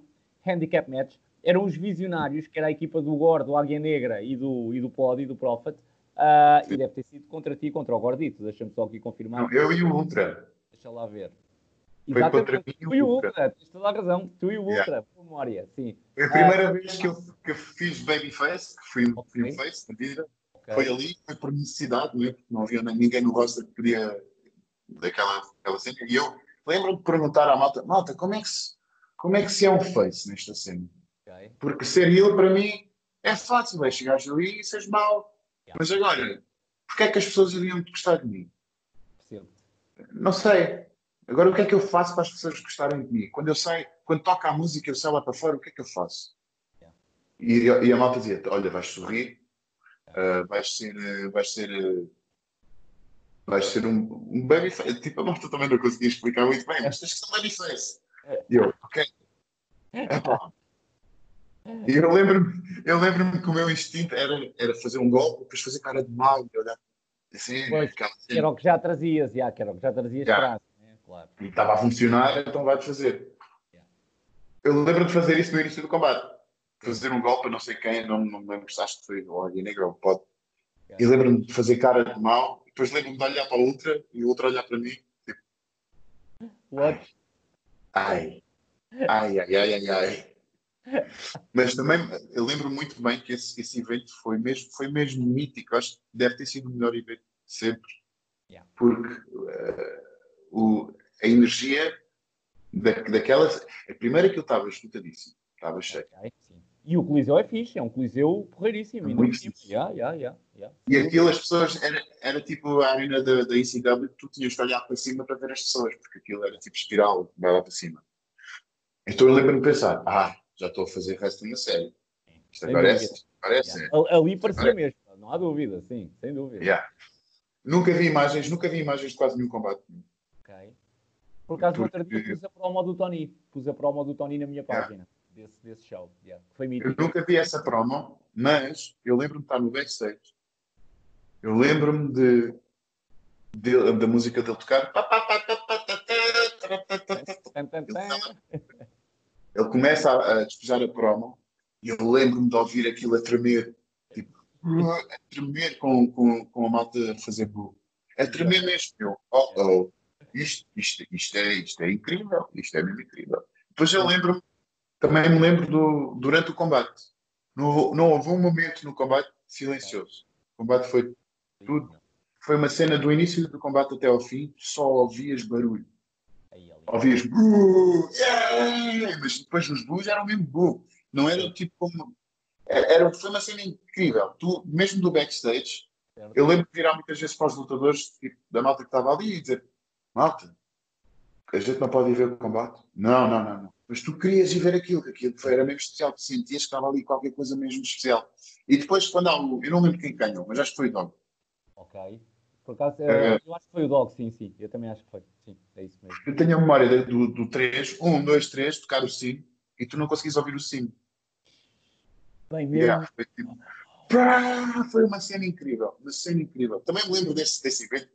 handicap match. Eram os visionários, que era a equipa do Gordo, do Águia Negra e do, e do Pod e do Prophet. Ah, e deve ter sido contra ti e contra o Gordito. Deixa-me só aqui confirmar. não, eu e o Ultra. Deixa lá ver. Foi contra mim e Tu e o Ultra. Ultra, tens toda a razão. Tu e o Yeah. Ultra, por memória, sim. Foi a primeira vez que eu, que eu fiz Babyface, que fui, Ok. fui um face na vida. Ok. Foi ali, foi por necessidade, não é? Porque não havia ninguém no roster que podia daquela, daquela cena. E eu lembro-me de perguntar à malta, malta, como é, que se, como é que se é um face nesta cena? Ok. Porque ser eu, para mim, é fácil, é chegares ali e seres mau. Yeah. Mas agora, porque é que as pessoas iriam gostar de mim? Percebo. Não sei. Agora, o que é que eu faço para as pessoas gostarem de mim? Quando eu saio, quando toca a música, eu saio lá para fora, o que é que eu faço? E, e a malta dizia: Olha, vais sorrir, ah, vais ser. ah, vais ser. ah, vais ser um, um babyface. Tipo, a malta também não conseguia explicar muito bem, mas tens que ser um babyface. E eu, ok. Epá. E eu lembro-me eu lembro que o meu instinto era, era fazer um golpe, depois fazer cara de mal e olhar assim, Pois, cena. era o que já trazias, já, que era o que já trazias Já. para? Claro. E estava a funcionar, então vai fazer. Yeah. Eu lembro de fazer isso no início do combate. Fazer um golpe a não sei quem, não, não me lembro se acho que foi o Águia Negra ou o Pod. E lembro-me de fazer cara de mal, depois lembro-me de olhar para o Ultra e o Ultra olhar para mim. What? Ai, ai, ai, ai, ai, ai. Mas também eu lembro muito bem que esse, esse evento foi mesmo, foi mesmo mítico. Acho que deve ter sido o melhor evento de sempre. Yeah. Porque eh, o, a energia da, daquela. A primeira que eu estava esgotadíssimo, estava cheio. Ok, sim. E o Coliseu é fixe, é um Coliseu porreiríssimo. ainda Muito fixe. Yeah, yeah, yeah, yeah. E aquilo as pessoas era, era tipo a arena da, da ICW tu tinhas que olhar para cima para ver as pessoas, porque aquilo era tipo espiral, vai lá para cima. Então eu lembro-me de pensar, ah, já estou a fazer wrestling a sério. Isto agora é sério, agora é. Yeah. Ali- Ali parecia Agora- mesmo, não há dúvida, sim, sem dúvida. Yeah. Nunca vi imagens, nunca vi imagens de quase nenhum combate. Ok. Por acaso, Porque- outro dia pus a promo do Tony. Pus a promo do Tony na minha Yeah. página desse, desse show. Yeah. Foi Eu mítico. nunca vi essa promo, mas eu lembro-me de estar no backstage. Eu lembro-me de, de- da música dele tocar. Ele começa a, a despejar a promo e eu lembro-me de ouvir aquilo a tremer. Tipo, a tremer com, com, com a malta a fazer bu. A tremer mesmo. Eu, oh, oh. Isto, isto, isto, é, isto é incrível. Isto é mesmo incrível. Depois eu lembro-me, também me lembro do, durante o combate. Não, não houve um momento no combate silencioso. O combate foi, Tudo. foi uma cena do início do combate até ao fim, só ouvias barulho. Ouvias yeah! mas depois os bus eram mesmo bu. Não era tipo como. Era, foi uma cena incrível. Tu, mesmo do backstage, eu lembro de virar muitas vezes para os lutadores tipo, da malta que estava ali e dizer: Malta, a gente não pode ir ver o combate? Não, não, não, não. Mas tu querias ir ver aquilo, que aquilo foi- era mesmo especial, tu sentias que estava ali qualquer coisa mesmo especial. E depois, quando há o. Eu não lembro quem ganhou, mas acho que foi o Dog. Ok. Por acaso, É. eh, eu acho que foi o Dog, sim, sim. Eu também acho que foi. Sim, é isso mesmo. Eu tenho a memória do, do 3, 1, 2, 3, tocar o sino e tu não conseguis ouvir o sino. Bem mesmo. Yeah, foi, tipo, foi uma cena incrível, uma cena incrível. Também me lembro desse, desse evento.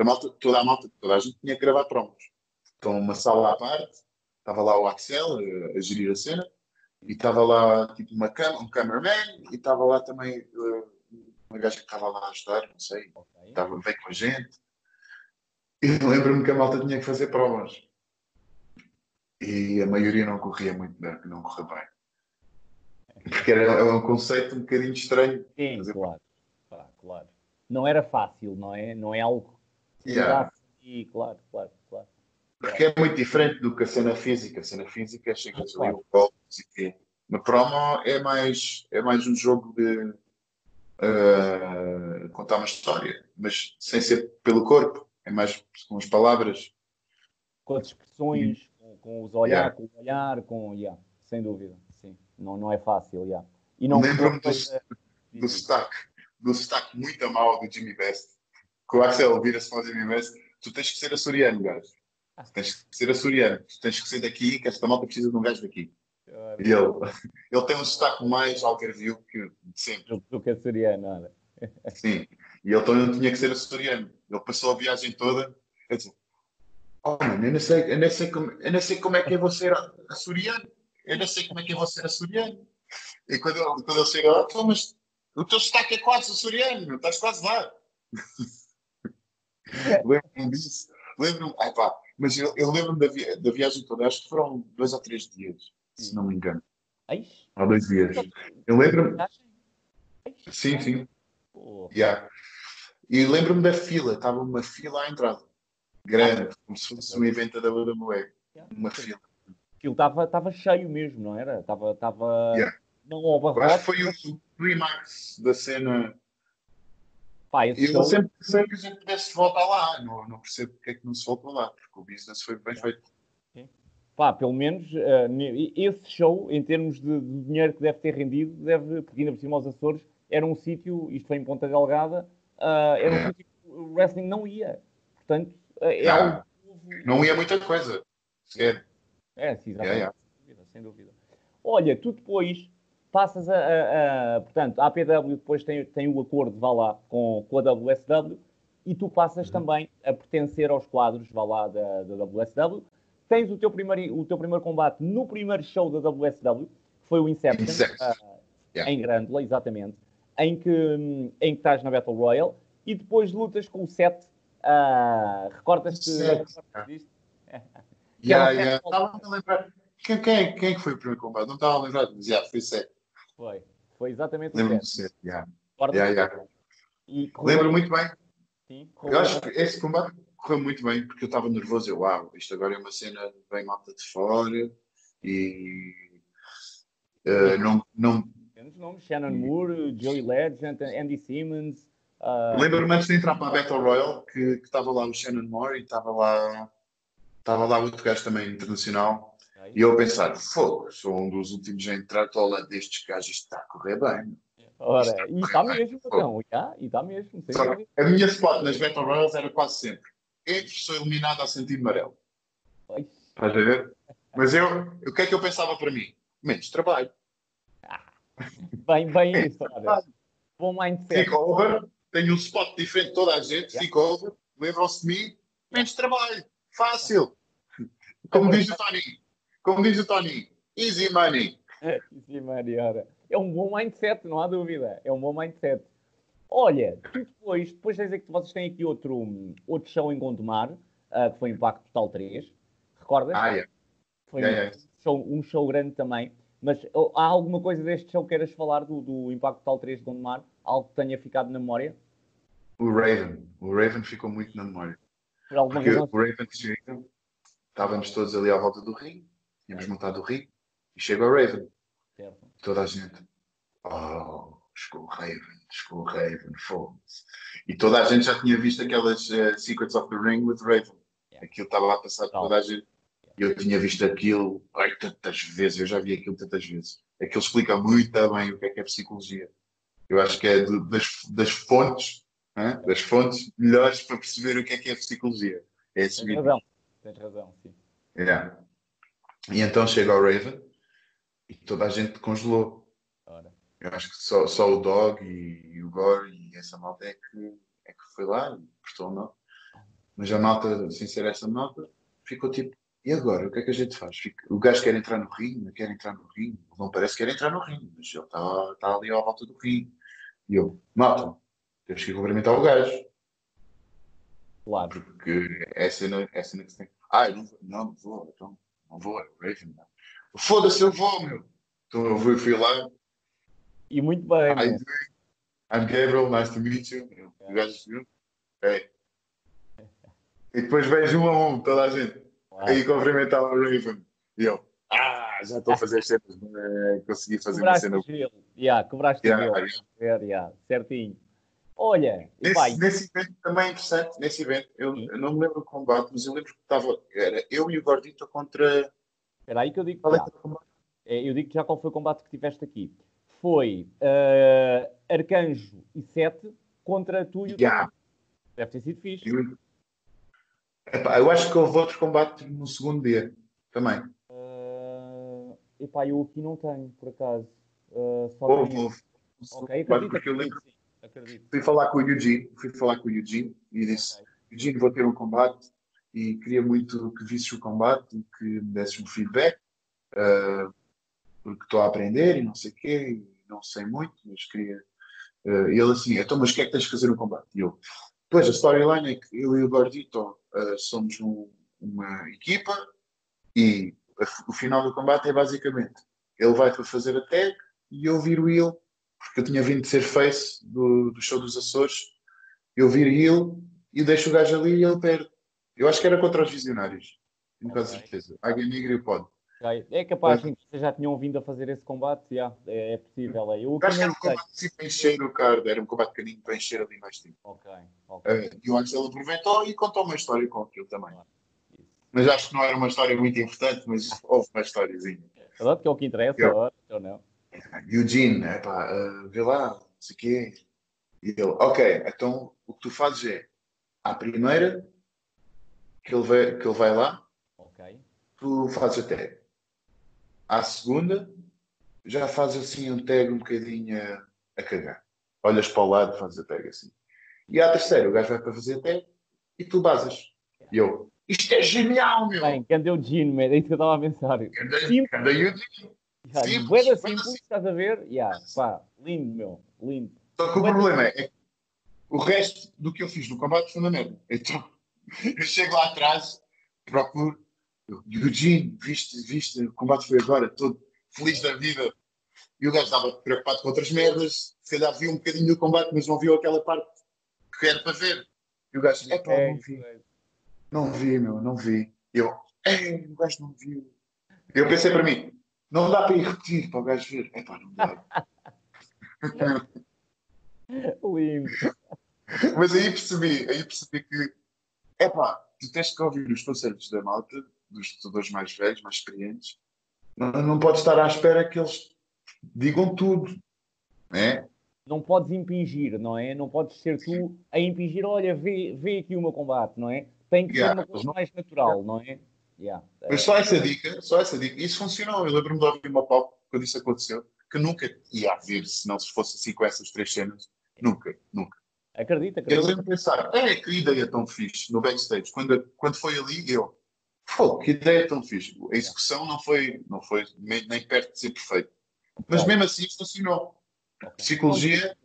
A malta, toda a malta, toda a gente tinha que gravar promos. Então, uma sala à parte, estava lá o Axel a, a gerir a cena, e estava lá tipo uma cam um cameraman, e estava lá também eh, uma gaja que estava lá a ajudar, não sei, estava bem com a gente. E lembro-me que a malta tinha que fazer provas. E a maioria não corria muito bem, não corria bem. Porque era, era um conceito um bocadinho estranho. Sim, claro. Claro. Não era fácil, não é? Não é algo Yeah. e claro, claro, claro. Porque é muito diferente do que a cena física. A cena física chegas ali Claro. o sei o quê. Na promo é mais, é mais um jogo de eh, contar uma história, mas sem ser pelo corpo, é mais com as palavras. Com as expressões, com, com os olhar, com o olhar, com. Yeah, sem dúvida, sim. Não, não é fácil, yeah. E não Lembro-me do, coisa- do sotaque, do sotaque muito a mal do Jimmy Best. Que o Axel vira-se para Jimmy Best, tu tens que ser açoriano, gajo. Tens que ser açoriano, tu tens que ser daqui, que esta malta precisa de um gajo daqui. E ele, ele tem um sotaque mais algarvio que sempre. do, que a Soriano, olha. Sim. E ele também não tinha que ser açoriano. Ele passou a viagem toda a dizer: Oh, mano, eu não sei, eu não sei, como, eu não sei como é que eu vou ser açoriano. Eu não sei como é que eu vou ser açoriano. E quando ele, quando ele chega lá, "Então, mas o teu sotaque é quase açoriano, estás quase lá. Lembro-me disso. Lembro-me, ai pá, mas eu, eu lembro-me da, vi- da viagem toda, acho que foram dois ou três dias, se não me engano. Ou dois dias. Eu lembro-me, sim, sim. Pô, Yeah. E lembro-me da fila, estava uma fila à entrada. Grande, como se fosse um evento da WWE. yeah. Uma fila. Aquilo estava cheio mesmo, não era? Estava. Estava Yeah. não Eu acho que foi o climax da cena. Pá, eu show- sempre pensei que a gente pudesse voltar lá. Não, não percebo porque é que não se voltou lá, porque o business foi bem feito. pá, pelo menos ne- esse show, em termos de, de dinheiro que deve ter rendido, deve, porque ainda por cima aos Açores, era um sítio, isto foi em Ponta Delgada, ah, era um É. sítio que o wrestling não ia. Portanto, eh, é Ah. algo. Não ia muita coisa. Sequer. É, sim, exatamente. Yeah, yeah. Sem dúvida, sem dúvida. Olha, tu depois passas a, a- a- Portanto, a APW depois tem, tem o acordo, vá lá, com, com a WSW e tu passas Uhum. também a pertencer aos quadros, vá lá, da, da WSW. Tens o teu, primeiro, o teu primeiro combate no primeiro show da WSW, que foi o Inception, Inception. ah, Yeah. em Grândola, exatamente, em que, em que estás na Battle Royale e depois lutas com o Seth. ah, Recordas-te Seth. recordas disto? Yeah, um yeah. set- Estava a lembrar. Quem, quem, quem é foi o primeiro combate? Não estava a lembrar, mas yeah, foi certo. Foi. Foi exatamente o Lembro-me Seth. de ser. Yeah. Yeah, yeah. Lembro muito bem. sim, Eu acho que esse combate correu muito bem, porque eu estava nervoso. Eu, uau, isto agora é uma cena bem malta de fora e eh, não, não Temos nomes, Shannon Moore, Joey Legend, Andy Simmons. ah, lembro-me antes de entrar para a Battle Royale que que estava lá o Shannon Moore e estava lá estava lá outro gajo também internacional. E eu a pensar, fogo, sou um dos últimos a entrar, estou destes gajos, isto está a correr bem. Ora, e está mesmo, então, já, e está mesmo, Só a minha spot nas Battle Royals era quase sempre, entro, sou eliminado a sentido amarelo. Estás a ver? Mas eu, o que é que eu pensava para mim? Menos trabalho. Bem, bem isso, olha. Bom mindset. Fico over, tenho um spot diferente de toda a gente, Yeah. fico over, lembram-se de mim, menos trabalho. Fácil. Como diz o Tony. Como diz o Tony. Easy money. Sim, Maria, ora. É um bom mindset, não há dúvida. É um bom mindset. Olha, depois, depois tens aqui, vocês têm aqui outro, outro show em Gondomar, ah, que foi Impacto Total 3. Recordas? Ah, yeah. Foi Yeah, um, show, um show grande também. Mas oh, há alguma coisa deste show que queiras falar do, do Impacto Total 3 de Gondomar? Algo que tenha ficado na memória? O Raven. O Raven ficou muito na memória. Por alguma Porque razão? o Raven chega, estávamos todos ali à volta do ringue, tínhamos montado o ringue, e chega o Raven. Certo. Toda a gente. Oh, chegou o Raven, chegou o Raven, foda-se. E toda a gente já tinha visto aquelas eh, Secrets of the Ring with Raven. Yeah. Aquilo estava a passar por toda a gente. E eu tinha visto aquilo ai, tantas vezes, eu já vi aquilo tantas vezes. Aquilo explica muito bem o que é que é psicologia. Eu acho que é das, das fontes, das fontes melhores para perceber o que é que é psicologia. É Tens razão. Tens razão, sim. Yeah. E então chega o Raven e toda a gente congelou. Ora. Eu acho que só, só o Dog e, e o Gore e essa malta é que, é que foi lá e prestou a nota. Mas a malta, sem ser essa malta, ficou tipo, e agora? O que é que a gente faz? Fica- o gajo quer entrar no ringue, não quer entrar no ringue. Não parece que quer entrar no ringue, mas ele está tá ali à volta do ringue. E eu, malta, temos que cumprimentar o gajo. Claro. Porque é a cena, é a cena que se tem. Ah, eu não vou, não, não vou, então, não vou, é o Raven. não. Foda-se, eu vou, meu. Então eu fui, fui lá, E muito bem, meu. I'm Gabriel, nice to meet you. O gajo? É. E depois vejo um a um, toda a gente. Aí cumprimentar o Raven. E eu, ah, já estou a fazer cenas, é, consegui fazer Cobraste uma cena. gelo. Yeah, cobraste Yeah, gelo. yeah. Yeah, certinho. Olha, e vai. Nesse, nesse evento também é interessante, nesse evento, eu, eu não me lembro do combate, mas eu lembro que estava, era eu e o Gordito contra. Espera aí que eu digo é já. que o combate? É, Eu digo já qual foi o combate que tiveste aqui. Foi eh, Arcanjo e Sete contra tu e o Yeah. Deve ter sido fixe. Eu, Epá, eu acho que houve outro combate no segundo dia também. Uh, epá, eu aqui não tenho, por acaso. Uh, só Houve, houve. Ok, acredito, porque eu lembro. Acredito. fui falar com o Eugene, fui falar com o Eugene e disse. Eugene, vou ter um combate e queria muito que visses o combate e que me desses um feedback, ah, porque estou a aprender e não sei o quê, não sei muito, mas queria. e ele assim, então, mas o que é que tens de fazer no combate? E eu, pois, a storyline é que eu e o Gordito ah, somos um- uma equipa e a- o final do combate é basicamente ele vai para fazer a tag e eu viro ele, porque eu tinha vindo de ser face do, do show dos Açores, eu viro ele e deixo o gajo ali e ele perde. Eu acho que era contra os visionários, tenho quase certeza. Águia Negra e o Pod. É capaz que vocês já tinham vindo a fazer esse combate, já, é, é possível. é. Eu acho que era um combate assim para encher o card, era um combate pequenino para encher ali mais tempo. Ok, ok. Eh, e o Axel aproveitou e contou uma história com aquilo também. Mas acho que não era uma história muito importante, mas houve uma historiazinha. Verdade que é o que interessa, agora, ou não? Eugene, epá, eh, vê lá, não sei o quê. E ele, ok, então o que tu fazes é, à primeira, que ele vai, que ele vai lá, Ok. tu fazes a tag. À segunda, já fazes assim um tag um bocadinho a, a cagar. Olhas para o lado, fazes a tag assim. E à terceira, o gajo vai para fazer a tag e tu basas. E eu, isto é genial, meu! Bem, cadê o Gino? É isso que eu estava a pensar. Cada, Simples. cada Eugene. Simples, simples, simples. estás a ver? Yeah, pá, lindo, meu, lindo. Só que o Bué da problema é, que o resto do que eu fiz no combate foi na merda. Então, eu chego lá atrás, procuro, eu, Eugene, viste, viste, o combate foi agora, todo feliz da vida. E o gajo estava preocupado com outras merdas, se calhar viu um bocadinho do combate, mas não viu aquela parte que era para ver. E o gajo, é pá, não vi, não vi, meu, não vi. E eu, é, o gajo não viu. Eu pensei para mim, não dá para ir repetir para o gajo ver. É pá, não dá. lindo. Mas aí percebi, aí percebi que, é pá, tu tens que ouvir os conselhos da malta, dos lutadores mais velhos, mais experientes. Não, não podes estar à espera que eles digam tudo. né? Não podes impingir, não é? Não podes ser tu a impingir, olha, vê, vê aqui o meu combate, não é? Tem que Yeah, ser uma coisa não- mais natural, não é? Yeah. Mas só essa dica, só essa dica, isso funcionou. Eu lembro-me de ouvir uma palco quando isso aconteceu, que nunca ia haver se não se fosse assim com essas três cenas. Nunca, nunca. Acredita, Eu acredita. lembro de pensar, é que ideia tão fixe no backstage. Quando, quando foi ali, eu, pô, que ideia tão fixe. A execução não foi, não foi nem, perto de ser perfeita. Mas mesmo assim funcionou. Psicologia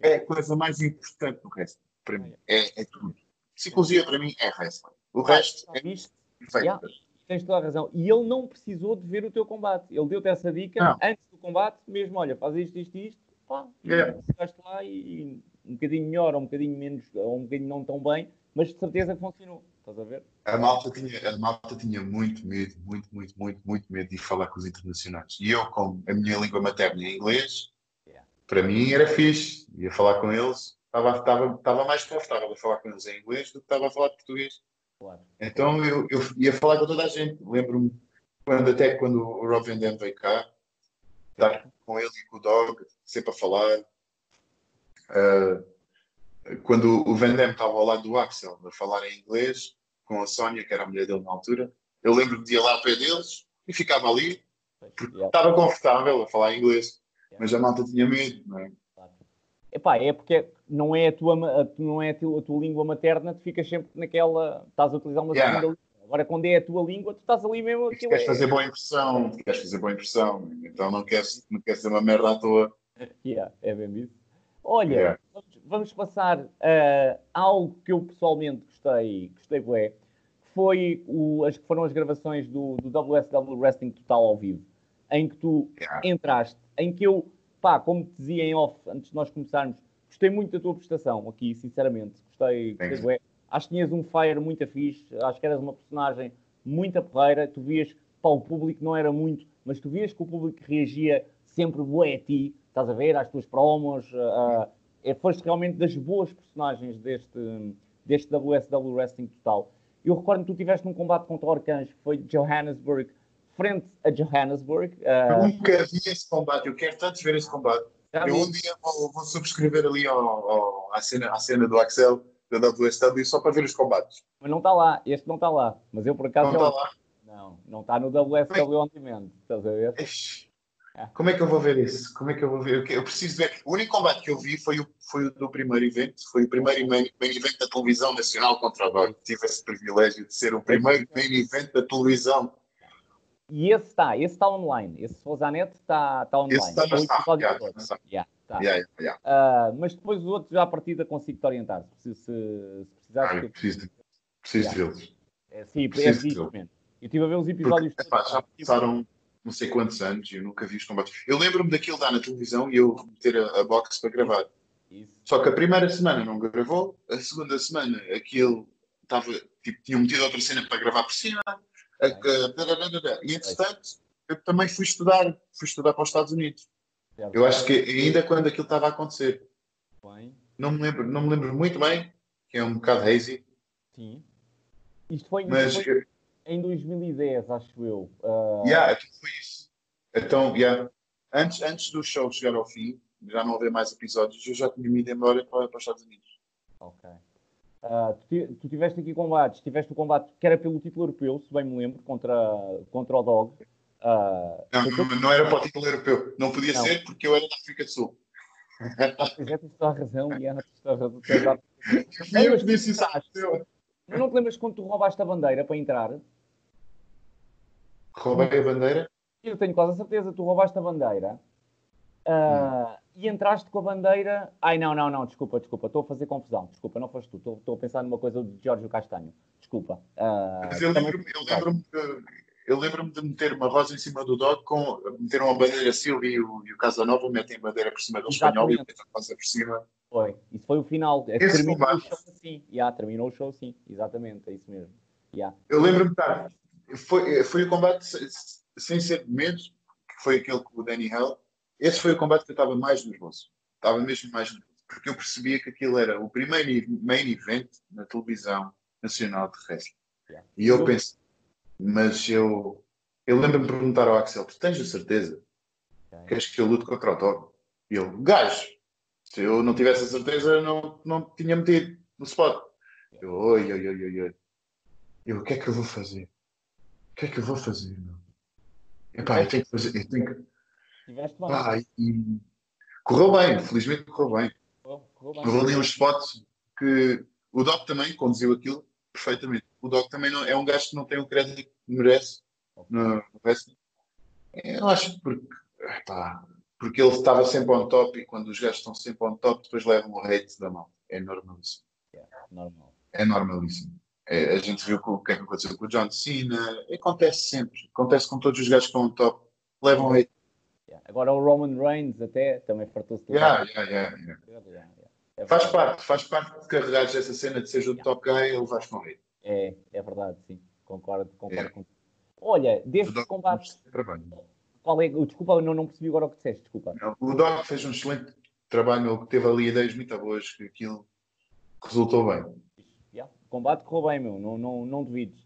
é a coisa mais importante do resto, para mim. É, é tudo. Psicologia para mim é wrestling. O resto é. Yeah. Tens toda a razão. E ele não precisou de ver o teu combate. Ele deu-te essa dica Não. antes do combate, mesmo, olha, faz isto, isto, isto, pá, Yeah. lá e um bocadinho melhor, ou um bocadinho menos, ou um bocadinho não tão bem, mas de certeza que funcionou. Estás a ver? A malta, tinha, a malta tinha muito medo, muito, muito, muito, muito medo de falar com os internacionais. E eu, como a minha língua materna é inglês, Yeah. para mim era fixe. Ia falar com eles, estava, estava, estava mais confortável a falar com eles em inglês do que estava a falar português. Claro. Então eu, eu ia falar com toda a gente. Lembro-me quando até quando o Rob Van Dam veio cá, estar com ele e com o Dog, sempre a falar. Ah, quando o Van Dam estava ao lado do Axel a falar em inglês, com a Sónia, que era a mulher dele na altura, eu lembro-me de ir lá ao pé deles e ficava ali, Yeah. estava confortável a falar inglês, mas a malta tinha medo, não é? Epá, é porque não é a tua, não é a tua, a tua língua materna, tu ficas sempre naquela. Estás a utilizar uma Yeah. segunda língua. Agora, quando é a tua língua, tu estás ali mesmo. Queres é- fazer boa impressão, tu queres fazer boa impressão, então não queres, não queres dizer uma merda à toa. Yeah, é bem isso. Olha, Yeah. vamos, vamos passar a algo que eu pessoalmente gostei, gostei bué, que foi o, as que foram as gravações do, do WSW Wrestling Total ao vivo, em que tu Yeah. entraste, em que eu, pá, como te dizia em off, antes de nós começarmos, gostei muito da tua prestação aqui, sinceramente. Gostei, gostei Acho que tinhas um fire muito fixe, acho que eras uma personagem muito porreira. Tu vias, pá, o público não era muito, mas tu vias que o público reagia sempre bué a ti, estás a ver, às tuas promos. Uh, uh, foste realmente das boas personagens deste, deste WSW Wrestling total. Eu recordo que tu tiveste num combate contra o Arcanjo, que foi Johannesburg, frente a Johannesburg. Uh... Eu nunca vi esse combate, eu quero tanto ver esse combate. Já eu um dia vou, vou, subscrever ali ao, ao, à, cena, à cena do Axel da WSW só para ver os combates. Mas não está lá, este não está lá. Mas eu por acaso. Não está lá? Não, não está no WSW On Demand, estás a ver? Como é que eu vou ver isso? Como é que eu vou ver? Eu preciso ver. O único combate que eu vi foi o, foi o do primeiro evento, foi o primeiro main, main event da televisão nacional contra a Dog. Tive esse privilégio de ser o primeiro main event da televisão. E esse está, esse está online. Esse Rosanet está, está online. Esse está, no está, yeah, está. Yeah, tá. yeah, yeah. Uh, mas depois os outros já a partida consigo te orientar. Se, se, se precisares. Ah, eu preciso, preciso deles. É, sim, preciso é isso mesmo. Eu estive a ver os episódios. Porque, epá, já passaram não sei quantos anos e eu nunca vi os combates. Eu lembro-me daquilo dar na televisão e eu meter a, a box para gravar. Isso. Só que a primeira semana não gravou, a segunda semana aquilo estava, tipo, tinha metido outra cena para gravar por cima. A, a, e entretanto, eu também fui estudar, fui estudar para os Estados Unidos. Eu acho que ainda quando aquilo estava a acontecer. Não me lembro, não me lembro muito bem, que é um bocado hazy. Sim. Isto foi, mas, isto foi, em 2010, acho eu. Uh... Yeah, foi isso. Então, yeah. antes, antes do show chegar ao fim, já não haver mais episódios, eu já tinha ido embora para, para os Estados Unidos. Ok. Uh, tu, tu, tiveste aqui combates, tiveste o combate que era pelo título europeu, se bem me lembro, contra, contra o Dog. Uh, não, não, não, era para o título europeu, não podia não. ser porque eu era da África do Sul. Ah, pois é, tens toda a razão, e tens toda a razão. Eu que disse isso. Não te lembras quando tu roubaste a bandeira para entrar? Roubei a bandeira? Eu tenho quase a certeza, tu roubaste a bandeira uh, e entraste com a bandeira. Ai, não, não, não, desculpa, desculpa, estou a fazer confusão. Desculpa, não foste tu, estou, estou a pensar numa coisa de Jorge Castanho. Desculpa. Uh, Mas eu lembro-me lembro eu lembro de meter uma rosa em cima do dog, com, meter uma bandeira Silva e o, e o Casanova metem a bandeira por cima do espanhol e metem a rosa por cima. Foi, isso foi o final. É Esse terminou combate. o show assim. Yeah, terminou o show assim, exatamente, é isso mesmo. Yeah. Eu lembro-me, tá, foi, foi o combate sem ser de medo, que foi aquele com o Danny Hell. Esse foi o combate que eu estava mais nervoso. Estava mesmo mais nervoso. Porque eu percebia que aquilo era o primeiro main event na televisão nacional de wrestling. Yeah. E eu pensei, mas eu, eu lembro-me de perguntar ao Axel: Tu tens a certeza? Okay. Queres que eu lute contra o Dog? E ele: Gajo, se eu não tivesse a certeza, não, não tinha metido no spot. Eu, oi, oi, oi, oi, oi. Eu, o que é que eu vou fazer? O que é que eu vou fazer, meu? Epá, eu tenho que fazer. Eu tenho que... Tiveste Pá, e... Correu bem, felizmente correu bem. Correu, bem. ali uns spots que o Doc também conduziu aquilo perfeitamente. O Doc também não, é um gajo que não tem o crédito que merece no, wrestling. Eu acho porque, epá, porque ele estava sempre on top e quando os gajos estão sempre on top, depois levam o hate da mão. É normalíssimo. Yeah, normal. É normalíssimo. É, a gente viu o que é que aconteceu com o John Cena. Acontece sempre. Acontece com todos os gajos que estão no top. Levam hate. Yeah. Agora o Roman Reigns até também fartou-se de yeah, yeah, yeah, yeah. É faz parte, faz parte de carregares essa cena de seja o top guy, ele vais ele. É, é verdade, sim. Concordo, concordo com Olha, destes combates. Qual é? Desculpa, não, não percebi agora o que disseste, desculpa. Não, o Doc fez um excelente trabalho, ele teve ali ideias muito boas, que aquilo resultou bem combate correu bem, meu, não, não, não duvides.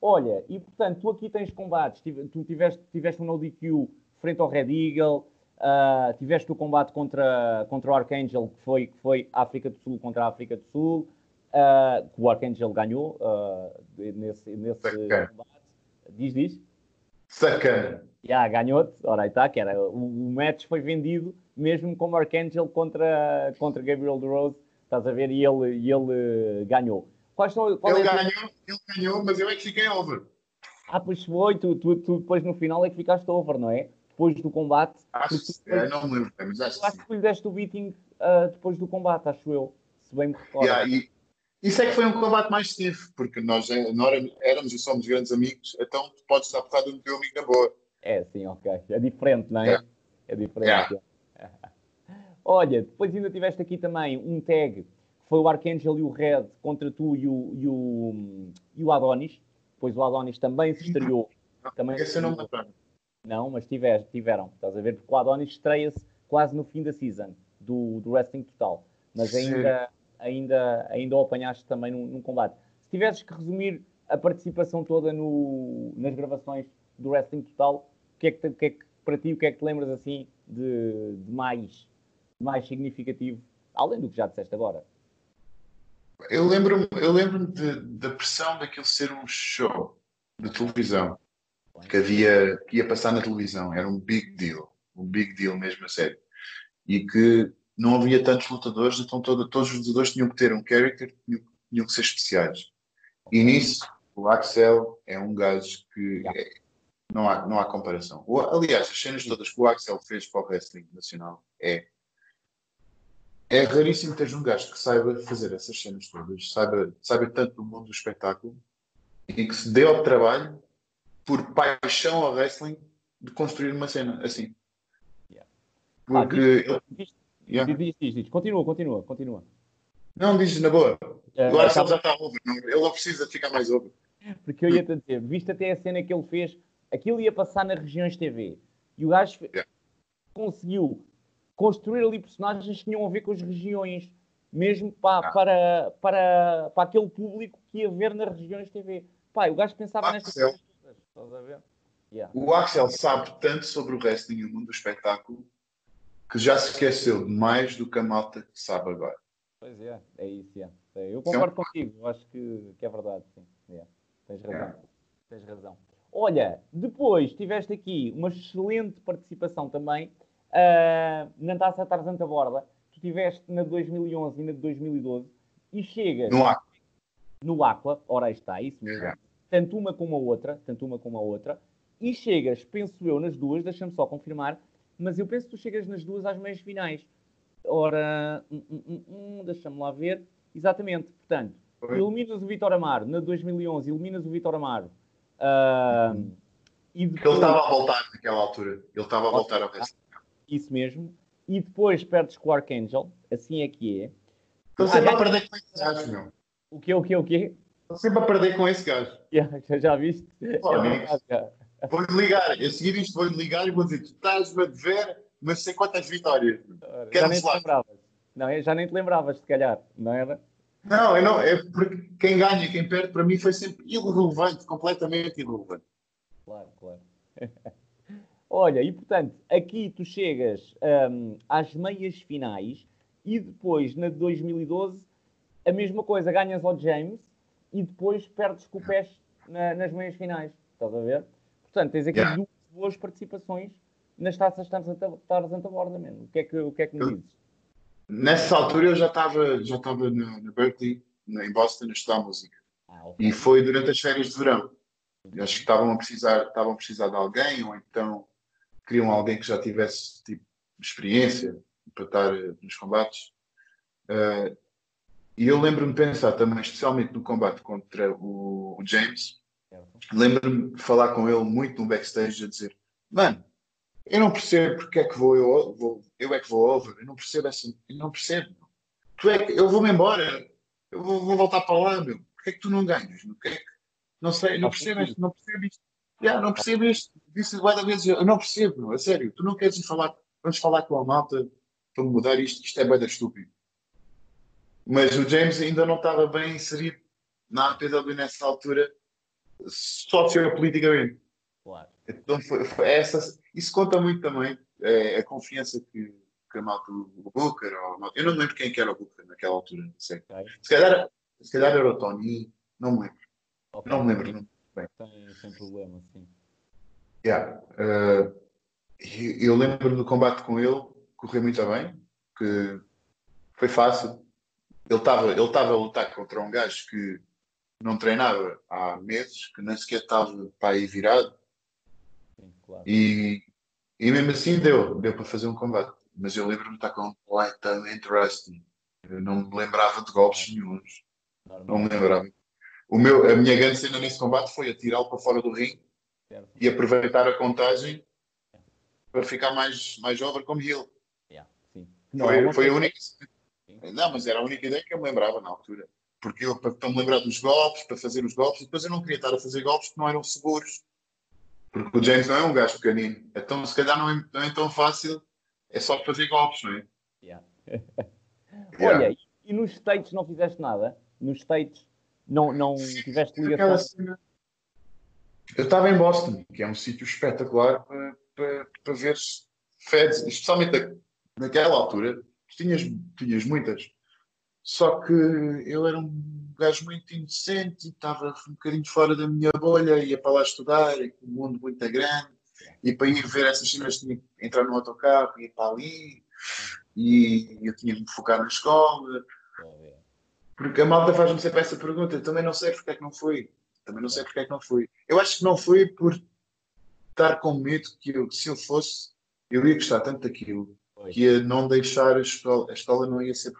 Olha, e portanto, tu aqui tens combates, tu tiveste, tiveste um no DQ frente ao Red Eagle, uh, tiveste o combate contra, contra o Archangel, que foi, que foi África do Sul contra a África do Sul, uh, que o Archangel ganhou uh, nesse, nesse combate. Diz, diz? Sacana. Yeah, ganhou-te, ora aí está, que era, o, o match foi vendido mesmo como Archangel contra, contra Gabriel DeRose, estás a ver, e ele, e ele ganhou. Quais são, qual ele, é ganhou, ele ganhou, mas eu é que fiquei over. Ah, pois foi, tu, tu, tu, depois no final é que ficaste over, não é? Depois do combate. Acho, tu, é, não me lembro, mas acho, acho que lhe deste o beating uh, depois do combate, acho eu, se bem me recordo. Yeah, e, isso é que foi um combate mais stiff, porque nós, nós éramos e somos grandes amigos, então tu podes estar porrada no teu amigo na boa. É, sim, ok. É diferente, não é? Yeah. É diferente. Yeah. Olha, depois ainda tiveste aqui também um tag, que foi o Archangel e o Red contra tu e o, e o, e o Adonis. Depois o Adonis também se estreou. Também Esse eu não me lembro. Não, mas tiver, tiveram, estás a ver? Porque o Adonis estreia-se quase no fim da season do, do Wrestling Total. Mas Sim. ainda, ainda, ainda o apanhaste também num, num combate. Se tivesses que resumir a participação toda no, nas gravações do Wrestling Total, o que é que, o que é que para ti, o que é que te lembras assim de, de mais, mais significativo, além do que já disseste agora? Eu lembro-me eu lembro da pressão daquilo ser um show de televisão que havia que ia passar na televisão. Era um big deal, um big deal mesmo a sério. E que não havia tantos lutadores, então todo- todos os lutadores tinham que ter um character, tinham, tinham que ser especiais. E nisso, o Axel é um gajo que é- não, há, não há comparação. O- aliás, as cenas todas que o Axel fez para o wrestling nacional é é raríssimo teres um gajo que saiba fazer essas cenas todas, saiba, saiba tanto do mundo do espetáculo e que se dê ao trabalho por paixão ao wrestling de construir uma cena assim. Yeah. Porque ele- Diz, yeah. diz, diz, diz. Continua, continua, continua. não diz na boa. O Axel acaba- já está over, não- ele não precisa de ficar mais over. Porque eu ia-te dizer, viste até a cena que ele fez, aquilo ia passar nas regiões TV. E o gajo Yeah. conseguiu construir ali personagens que tinham a ver com as regiões, mesmo pa- Ah. para, para, para aquele público que ia ver nas regiões TV. Pá, e o gajo pensava Ah, nestas céu. coisas. Estás a ver? Yeah. O Axel sabe tanto sobre o wrestling e o mundo do espetáculo que já se esqueceu de mais do que a malta que sabe agora. Pois é, é isso. É, Eu é concordo contigo, acho que, que é verdade, sim. Yeah. Tens razão. Tens razão. Olha, depois tiveste aqui uma excelente participação também ah, na Taça Tarzan da Borda. Tu tiveste na de 2011 e na de 2012 e chegas Não há. no Aqua, ora aí está, isso mesmo. Yeah. Tanto uma como a outra, tanto uma como a outra, e chegas, penso eu, nas duas, deixa-me só confirmar, mas eu penso que tu chegas nas duas às meias finais. Ora, hum, hum, hum, hum, deixa-me lá ver. Exatamente, portanto, Foi. eliminas o Vitor Amaro na 2011, eliminas o Vitor Amaro. ah, e Porque ele depois, estava a voltar naquela altura. Ele estava a voltar ao wrestling. isso mesmo, e depois perdes com o Archangel, assim é que é. Estou sempre Ah, a perder com gajo, meu. O que, o que, o que? Estou sempre a perder com esse gajo. Já, já viste? É. Vou-lhe ligar. A seguir isto vou-lhe ligar e vou dizer: tu estás-me a dever, mas sei quantas vitórias. Ora, já nem te lembravas. Não, já nem te lembravas, se calhar, não era? Não, eu não, é porque quem ganha e quem perde para mim foi sempre irrelevante, completamente irrelevante. Claro, claro. Olha, e portanto, aqui tu chegas hum, às meias finais e depois, na de 2012, a mesma coisa, ganhas ao James e depois perdes com o pés na- nas meias finais. Estás a ver? Portanto, tens aqui Yeah. duas boas participações nas taças da Borda mesmo. O que é que, o que, é que me dizes? Nessa altura eu já estava já estava na, na Berkeley, na- em Boston, a estudar música. Ah, ok. E foi durante as férias de verão. Eu Acho que estavam a precisar, estavam a precisar de alguém, ou então queriam alguém que já tivesse tipo, experiência para estar eh, nos combates. Eh, e eu lembro-me de pensar também, especialmente no combate contra o, o James, lembro-me de falar com ele muito no backstage a dizer: Mano, eu não percebo porque é que vou eu, vou, eu é que vou over, eu não percebo essa, eu não percebo. Tu é que, eu vou-me embora, eu vou, vou voltar para lá, meu. Porquê é que tu não ganhas? Porquê é que, não sei, não percebo isto, não percebo isto. Yeah, não percebo isto. Disse várias vezes, eu não percebo, meu, a sério. Tu não queres ir falar, vamos falar com a malta para mudar isto, isto é bem da estúpido. Mas o James ainda não estava bem inserido na APW nessa altura, sociopoliticamente. Claro. Então foi, foi essa, isso conta muito também, é, a confiança que, que a malta, o Booker, ou eu não me lembro quem que era o Booker naquela altura, não sei. Ok. Se calhar, se calhar era o Tony, não me lembro, Ok. não me lembro. Não. Sem, sem problema, sim. Yeah. e- eu lembro do combate com ele, correu muito bem, que foi fácil. Ele estava ele estava a lutar contra um gajo que não treinava há meses, que nem sequer estava para aí virado, Sim, claro. e, e mesmo assim deu, deu para fazer um combate. Mas eu lembro-me de estar completamente rusty. Eu não me lembrava de golpes nenhums. Não Normal. me lembrava. O meu, a minha grande cena nesse combate foi atirá-lo para fora do ringue Certo. e aproveitar a contagem para ficar mais, mais over como heel. Yeah. Não, foi, não foi a única. Não, mas era a única ideia que eu me lembrava na altura. Porque eu, para, para me lembrar dos golpes, para fazer os golpes, e depois eu não queria estar a fazer golpes que não eram seguros. Porque o James não é um gajo pequenino. Então, se calhar, não é, não é tão fácil. É só fazer golpes, não é? Yeah. Yeah. Olha, e, nos States não fizeste nada? Nos States não, não tiveste ligação? cena- Eu estava em Boston, que é um sítio espetacular para, para, para ver feds, especialmente na- naquela altura, tinhas, tinhas muitas. Só que eu era um gajo muito inocente e estava um bocadinho fora da minha bolha, ia para lá estudar, e um mundo muito grande, e para ir ver essas cenas tinha que entrar no autocarro, ir para ali, e eu tinha que me focar na escola, porque a malta faz-me sempre essa pergunta. Também não sei porque é que não fui. Também não sei porque é que não fui. Eu acho que não fui por estar com medo que eu, se eu fosse, eu ia gostar tanto daquilo Pois. que ia não deixar a escola. A escola não ia ser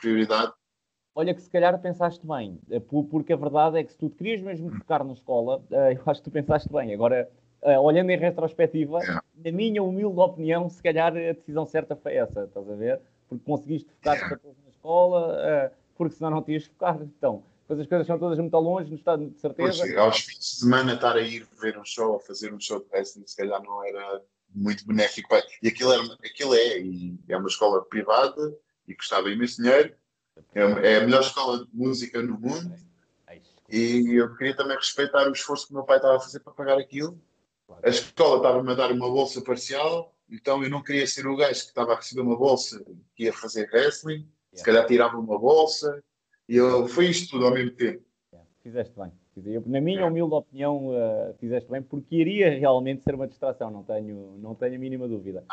prioridade. Olha que se calhar pensaste bem, eh, por- porque a verdade é que se tu te querias mesmo focar na escola, eh, eu acho que tu pensaste bem. Agora, eh, olhando em retrospectiva, Yeah. na minha humilde opinião, se calhar a decisão certa foi essa, estás a ver? Porque conseguiste focar-te a na escola, porque senão não tinhas focado. Então, depois as coisas são todas muito longe, no estado de Pois, certeza. aos fins de semana estar a ir ver um show ou fazer um show de wrestling, se calhar não era muito benéfico. para- E aquilo, era, aquilo é, é uma escola privada e custava imenso dinheiro. É, é a melhor escola de música no mundo. E eu queria também respeitar o esforço que o meu pai estava a fazer para pagar aquilo. A escola estava-me a dar uma bolsa parcial, então eu não queria ser o gajo que estava a receber uma bolsa que ia fazer wrestling, se calhar tirava uma bolsa, e eu, foi isto tudo ao mesmo tempo. Yeah, Fizeste bem. Eu, na minha humilde opinião, eh, fizeste bem, porque iria realmente ser uma distração, não tenho, não tenho a mínima dúvida.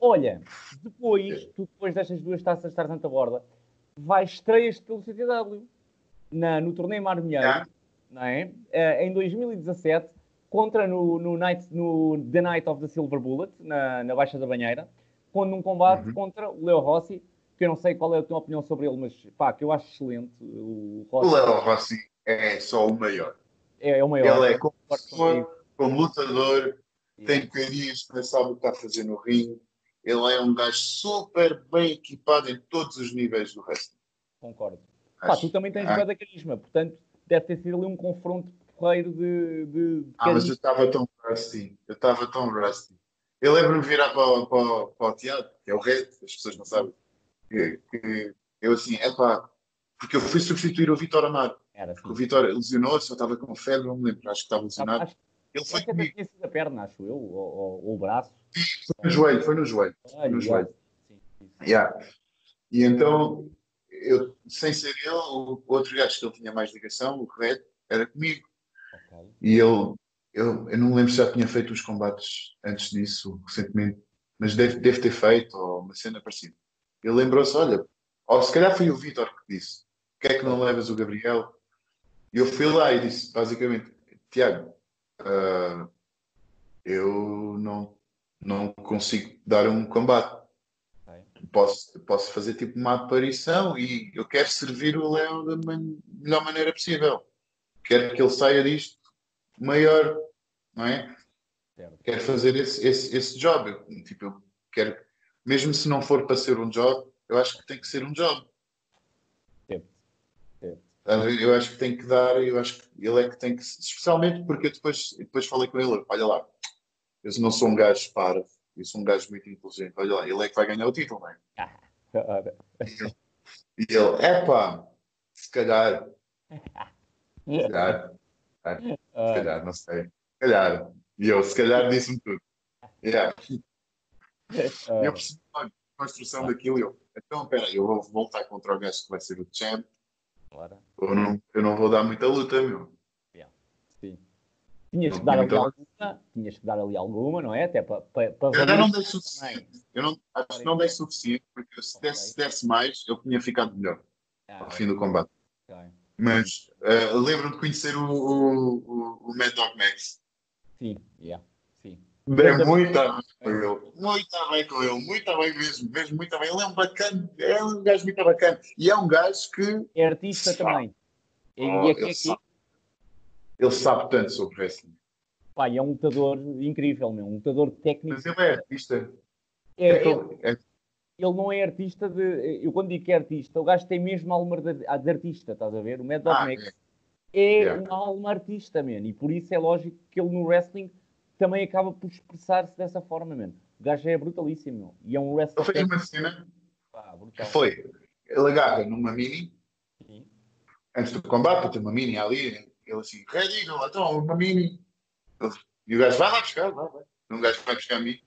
Olha, depois, tu depois destas duas taças de Tarzan à borda, vais estreias-te pelo CTW na, no torneio Marmilheiro, não é? Eh, em 2017, contra no, no, night, no The Night of the Silver Bullet, na, na Baixa da Banheira, quando num combate Uhum. contra o Leo Rossi, que eu não sei qual é a tua opinião sobre ele, mas pá, que eu acho excelente. O O Rossi Léo Rossi é só o maior. é, é o maior. Ele é como pessoa, como lutador, Yeah. tem também sabe o que está a fazer no ringue. Ele é um gajo super bem equipado em todos os níveis do wrestling. Concordo. Pá, tu também tens bué da carisma, portanto, deve ter sido ali um confronto porreiro de, de, de Ah, mas carisma. eu estava tão rusty. Eu estava tão rusty. Eu lembro-me virar para, para, para o teatro, que é o Red, as pessoas não sabem. Que, que eu assim, é pá, porque eu fui substituir o Vitor Amaro. Era Porque o. Vitor lesionou-se, eu estava com febre, não me lembro, acho que estava lesionado. Acho Ele foi comigo, tinha sido a perna, acho eu, ou, ou- ou o braço. foi no joelho, foi no joelho. Olha, no joelho. Sim, sim, sim. Yeah. E então, eu, sem ser ele, o outro gajo que ele tinha mais ligação, o Red, era comigo. Ok. E ele, eu, eu não me lembro se já tinha feito os combates antes disso, recentemente, mas deve, deve ter feito, ou uma cena parecida. Ele lembrou-se: olha, ou se calhar foi o Vitor que disse: que é que não levas o Gabriel? E eu fui lá e disse, basicamente: Tiago, ah, eu não, não consigo dar um combate. Posso, posso fazer tipo uma aparição e eu quero servir o Léo da man- melhor maneira possível. Quero que ele saia disto maior, não é? Certo. Quero fazer esse, esse, esse job. Eu, tipo, eu quero, mesmo se não for para ser um job, eu acho que tem que ser um job. Certo. Eu acho que tem que dar, eu acho que ele é que tem que, especialmente porque eu depois, depois falei com ele, olha lá, eu não sou um gajo parvo, eu sou um gajo muito inteligente, olha lá, ele é que vai ganhar o título, não é? Ora, E ele, epá, se calhar, se calhar, se ah, calhar, não sei, se calhar, e eu, se calhar, disse-me tudo. Yeah. Ah, eu percebi a construção daquilo, e eu, então, espera, eu vou voltar contra o gajo que vai ser o champ, ora, ou não, eu não vou dar muita luta, meu. sim. Tinhas Não que dar ali alguma, tinhas que dar ali alguma, não é? Até para, para, para Eu ainda valer não dei também. suficiente. Eu não, acho que não dei suficiente, porque se desse, se desse mais, eu tinha ficado melhor Ah, ao fim do combate. ok. Mas eh, lembro-me de conhecer o, o, o, o Mad Dog Max. Sim, yeah, Mas- muito bem com ele. Muito bem com ele. Muito bem mesmo. Mesmo muito bem. Ele é um bacana. É um gajo muito bacana. E é um gajo que É artista Sabe. também. E Oh, é que ele aqui, sabe. ele sabe tanto sobre wrestling. pá, e é um lutador incrível, meu, um lutador técnico. Mas ele é artista. É, É, é, ele- é- ele não é artista de. Eu quando digo que é artista, o gajo tem mesmo alma de, de artista, estás a ver? O Mad Dog Ah, Max é. é Yeah. uma alma artista, man. E por isso é lógico que ele no wrestling também acaba por expressar-se dessa forma, man. O gajo é brutalíssimo, meu. E é um Ele wrestler. fez uma cena que brutal. foi: ele agarra numa mini, Sim. antes do combate, tem uma mini ali, ele assim, Red Eagle, então, uma mini. Ele- E o gajo vai lá buscar, vai, vai. Um gajo vai buscar a mim.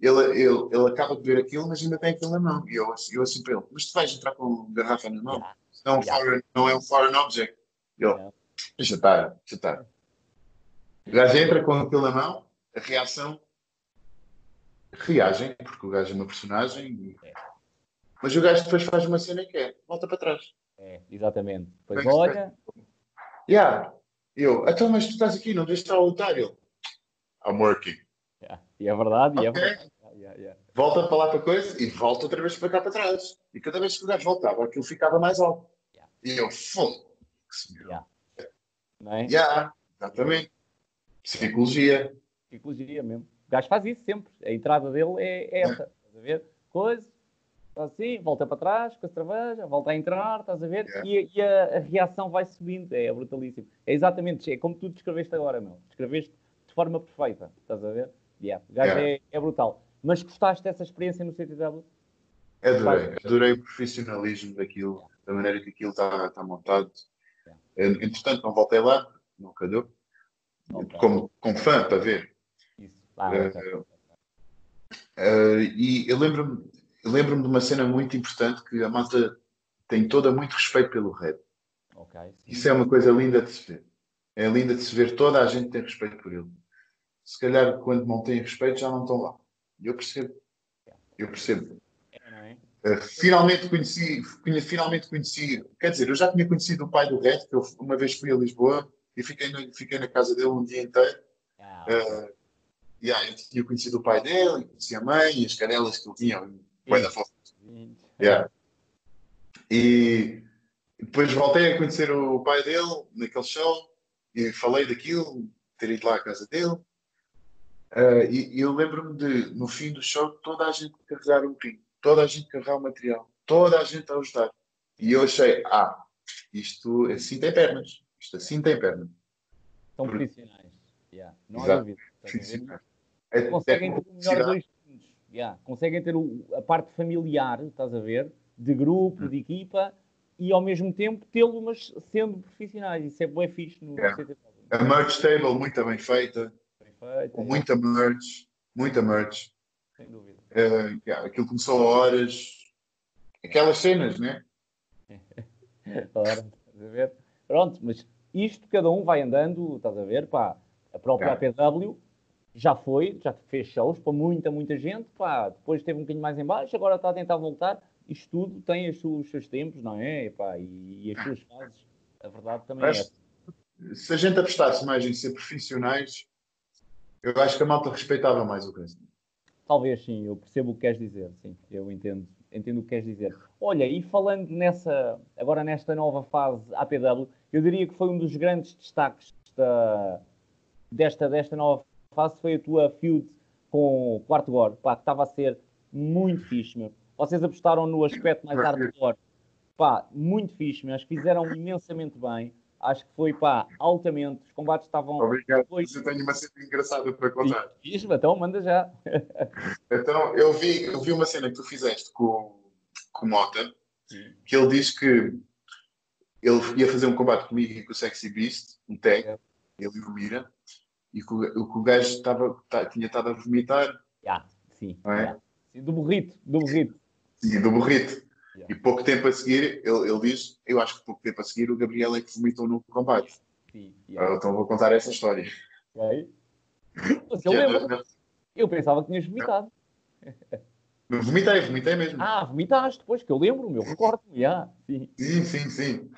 Ele, ele, ele acaba de ver aquilo, mas ainda tem aquilo na mão. E eu, assim- eu assim para ele, mas tu vais entrar com garrafa na mão? Yeah. Não é um Yeah. foreign, não é um foreign object. Ele, Yeah. deixa estar, deixa estar. O gajo entra com aquilo na mão, a reação, reagem, porque o gajo é uma personagem. É. Mas o gajo depois faz uma cena que é, volta para trás. É, exatamente. Depois Bem, olha. Yeah. Eu, então, mas tu estás aqui, não deixas de estar a lutar. Ele, I'm working. Yeah. E é verdade, e é verdade. Yeah, yeah. Volta para lá para a coisa e volta outra vez para cá para trás. E cada vez que o gajo voltava, aquilo ficava mais alto. E eu, foda se Yeah. Não é? Yeah, exatamente. Psicologia. Psicologia mesmo. O gajo faz isso sempre. A entrada dele é, é essa. Estás a ver? Coisa, faz assim, volta para trás com a cerveja, volta a entrar, estás a ver? Yeah. E, e a, a reação vai subindo. É brutalíssimo. É exatamente, é como tu descreveste agora, meu. Descreveste de forma perfeita. Estás a ver? Yeah. O gajo Yeah. é, é brutal. Mas gostaste dessa experiência no CTW? Adorei. Adorei o profissionalismo daquilo, da maneira que aquilo está, está montado. Entretanto, não voltei lá, não calhou. Como, como fã, para ver. Isso. Ah, ok. Eh, e eu lembro-me eu lembro-me de uma cena muito importante que a malta tem toda muito respeito pelo Red. Ok. sim. Isso é uma coisa linda de se ver. É linda de se ver, toda a gente tem respeito por ele. Se calhar, quando não têm respeito, já não estão lá. Eu percebo. Eu percebo. Uh, finalmente conheci, conhe- finalmente conheci, quer dizer, eu já tinha conhecido o pai do Red, que eu uma vez fui a Lisboa e fiquei na, fiquei na casa dele um dia inteiro. Ah, Uh, yeah, eu tinha conhecido o pai dele, conheci a mãe, e as canelas que ele tinha, bué da fofa. Yeah. E depois voltei a conhecer o pai dele naquele show e falei daquilo, ter ido lá à casa dele. Ah, e, e eu lembro-me de, no fim do show, toda a gente carregar um rim, toda a gente carregar o material, toda a gente a ajudar. E eu achei, ah, isto assim tem pernas, isto assim tem pernas. São Por- profissionais. Yeah. Não há Exato. dúvida. Estás a Sim, ver? sim. Até conseguem ter o melhor dois mundos. Yeah. Conseguem ter o- a parte familiar, estás a ver? De grupo, de equipa, e ao mesmo tempo tê-lo, mas sendo profissionais. Isso é bem fixe no Yeah. CTW. A merch table muito bem feita, Perfeito, com é, muita merch, muita merch. sem dúvida. Uh, yeah, aquilo começou a horas, aquelas cenas, né? Ora, estás a ver? Pronto, mas isto cada um vai andando, estás a ver? Pá, a própria Yeah. APW já foi, já fez shows para muita, muita gente, pá, depois teve um bocadinho mais em baixo, agora está a tentar voltar. Isto tudo tem as suas- os seus tempos, não é? E, pá, e, e as suas fases. A verdade também é Mas- essa. Se a gente apostasse mais em ser profissionais, eu acho que a malta respeitava mais o wrestling. Talvez sim, eu percebo o que queres dizer, sim, eu entendo, entendo o que queres dizer. Olha, e falando nessa, agora nesta nova fase APW, eu diria que foi um dos grandes destaques da, desta, desta nova fase, foi a tua feud com o Quarto Gore, pá, que estava a ser muito fixe, meu. Vocês apostaram no aspecto mais hardcore, pá, muito fixe, que fizeram imensamente bem, acho que foi, pá, altamente, os combates estavam... Obrigado. Foi. Eu tenho uma cena engraçada para contar. Fixe, então manda já. Então, eu vi, eu vi uma cena que tu fizeste com, com o Mota, que ele diz que ele ia fazer um combate comigo e com o Sexy Beast, um tag, É. ele e o Mira, e que o, que o gajo estava, tá- tinha estado a vomitar Já, sim, é? já. Sim, Do burrito, do burrito. e do burrito. Yeah. E pouco tempo a seguir, ele, ele diz, eu acho que pouco tempo a seguir, o Gabriel é que vomitou no combate. Sim, Ah. Então vou contar essa história. Ok. Mas eu é- lembro, eu pensava que tinhas vomitado. Não vomitei, vomitei mesmo. Ah, vomitaste, depois que eu lembro, meu, recordo-me, já. Sim. Sim, sim, sim.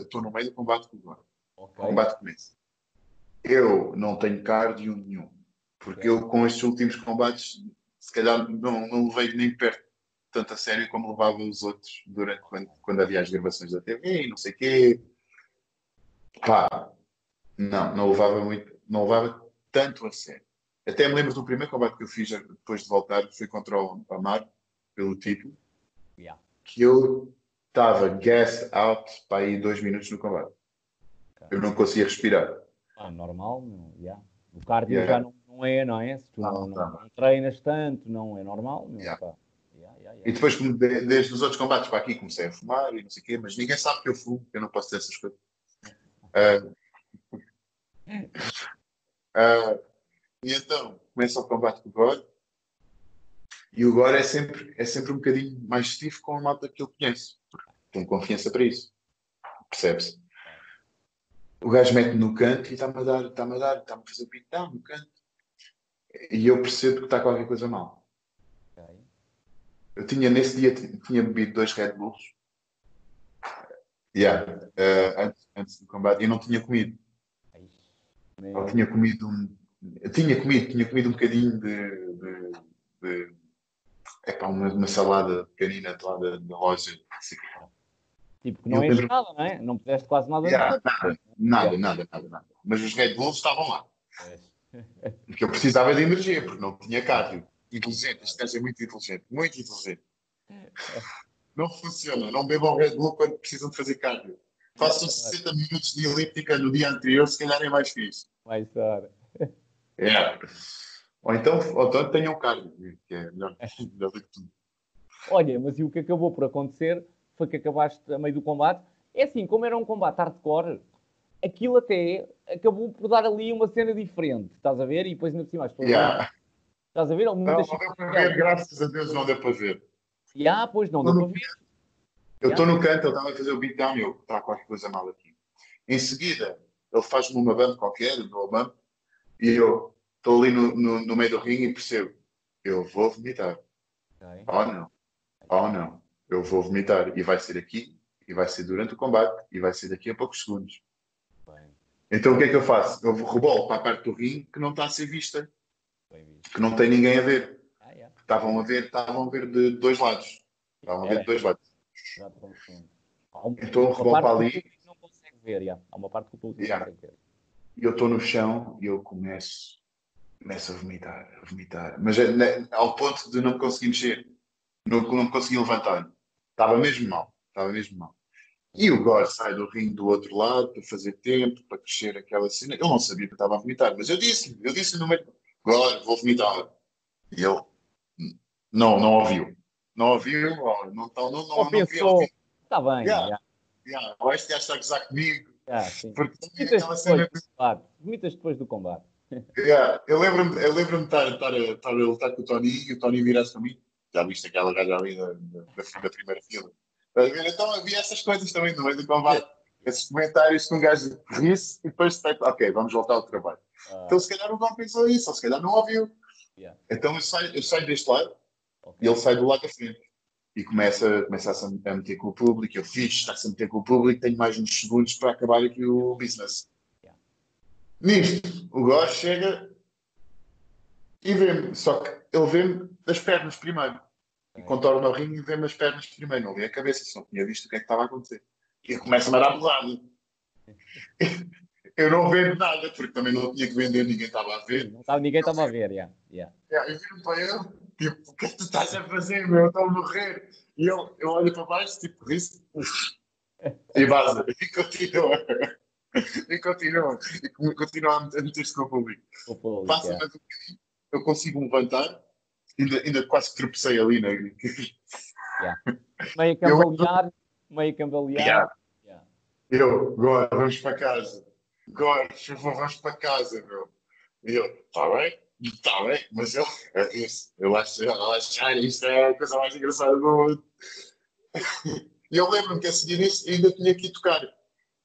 Estou no meio do combate com o Gordo. Ok. O combate começa. Eu não tenho cardio nenhum. Porque eu, com estes últimos combates, se calhar não, não levei nem perto tanto a sério como levava os outros durante quando, quando havia as gravações da TV e não sei quê. Pá, não, não levava muito, não levava tanto a sério. Até me lembro do primeiro combate que eu fiz depois de voltar, foi contra o Amar, pelo título Yeah. que eu estava gassed out para aí dois minutos no combate. Eu não conseguia respirar. Ah, normal, não, yeah. o cardio Yeah. já não, não é, não é? Se tu Não, não, não, não. treinas tanto, não é normal. Não, Yeah. pá. E depois, desde os outros combates para aqui, comecei a fumar e não sei o quê, mas ninguém sabe que eu fumo, que eu não posso ter essas coisas. Ah, ah, e então, começa o combate com o Gore. E o Gore é sempre, é sempre um bocadinho mais stiff com a malta que ele porque Tem confiança para isso. Percebe-se? O gajo mete-me no canto e está-me a dar, está-me a dar, está-me a fazer beatdown no canto. E eu percebo que está qualquer coisa mal. Eu tinha, nesse dia, tinha bebido dois Red Bulls. Yeah, eh, antes, antes do combate. E não tinha comido. Eu tinha comido um. Eu tinha comido, tinha comido um bocadinho de. de, de epá, uma, uma salada pequenina de lá da, da loja. Tipo, que não eu enche nada, não é? Não puseste quase nada Yeah, nada, nada, nada, nada, nada. Mas os Red Bulls estavam lá. Porque eu precisava de energia, porque não tinha cardio. Inteligente, este gajo é muito inteligente, muito inteligente. Não funciona, não bebam Red Bull quando precisam de fazer cardio. Façam 60 minutos de elíptica no dia anterior, se calhar é mais fixe. Vai estar. É. Ou então, ou então tenham cardio, que é melhor, melhor do que tudo. Olha, mas e o que acabou por acontecer foi que acabaste a meio do combate. É assim, como era um combate hardcore, aquilo até acabou por dar ali uma cena diferente, estás a ver? E depois ainda por cima as pessoas. Yeah. Estás a ver? Não, não deu para ver, graças a Deus não deu para ver. E ah, pois não, deu Não, para ver. Eu estou no canto, ele estava a fazer o beatdown e eu, está qualquer coisa mal aqui. Em seguida, ele faz-me uma bump qualquer, no bump, e eu estou ali no, no, no meio do ringue e percebo, eu vou vomitar. Ok. Oh não, oh não, eu vou vomitar. E vai ser aqui, e vai ser durante o combate, e vai ser daqui a poucos segundos. Bem, Então o que é que eu faço? Eu rebolo para a parte do ringue que não está a ser vista. Que não tem ninguém a ver. Ah, yeah. Estavam a ver, estavam a ver de dois lados. Estavam a ver de dois lados. Um- Então, o ali. não consegue ver, yeah. Há uma parte que o público Yeah. não consegue ver. E eu estou no chão e eu começo, começo a vomitar, a vomitar. Mas é, né, ao ponto de não me conseguir mexer. Não, não me conseguir levantar. Estava mesmo mal. Estava mesmo mal. E o Gore sai do ringue do outro lado para fazer tempo, para crescer aquela cena. Ele não sabia que eu estava a vomitar, mas eu disse-lhe, eu disse-lhe no meio, Gore, vou vomitar. E "N- não, não ouviu. Não ouviu, ó, não, não, não, não, pensou, está bem, Yeah. yeah. Yeah, está a gozar comigo. Yeah. Porque Vomitas depois cena do combate. Vomitas depois do combate. Yeah, eu lembro-me eu lembro de estar, estar, a- estar a lutar com o Tony e o Tony virasse para mim. Já viste aquela gaja ali da, da, da- primeira fila? Então havia essas coisas também no meio do combate. Esses comentários que um gajo ri-se e depois ok, vamos voltar ao trabalho. Ah, Então se calhar o não pensou isso, ou se calhar não ouviu. yeah. Então eu saio, eu saio deste lado ok. e ele sai do lado da frente. E começa, começa a se a meter com o público. Eu fiz, está-se a meter com o público, tenho mais uns segundos para acabar aqui o business. Yeah. Nisto, o Góis chega e vê-me, só que ele vê-me das pernas primeiro. E contorna o ringue e vê-me as pernas primeiro, não vê a cabeça, só tinha visto o que é que estava a acontecer. E começa-me a dar porrada. Eu não vendo nada, porque também não tinha que vender, ninguém estava a ver. Não estava- ninguém estava a ver, yeah. Yeah. Yeah, eu viro para ele, tipo, o que é que tu estás a fazer, meu? Eu estou a morrer. E ele, eu olho para baixo, tipo, ri E vaza. E continua. E continua. E continua a meter-se com o público. O público, Passa yeah. mais um bocadinho, eu consigo me levantar. Ainda, ainda quase tropecei ali, né? Meio cambalear, meio cambalear. Yeah. Yeah. Eu, agora vamos para casa. Por favor, vamos para casa, meu. E eu, está bem? Está bem, mas eu, é isso, eu acho, eu acho isto é a coisa mais engraçada do mundo. E eu lembro-me que a seguir nisso ainda tinha que ir tocar.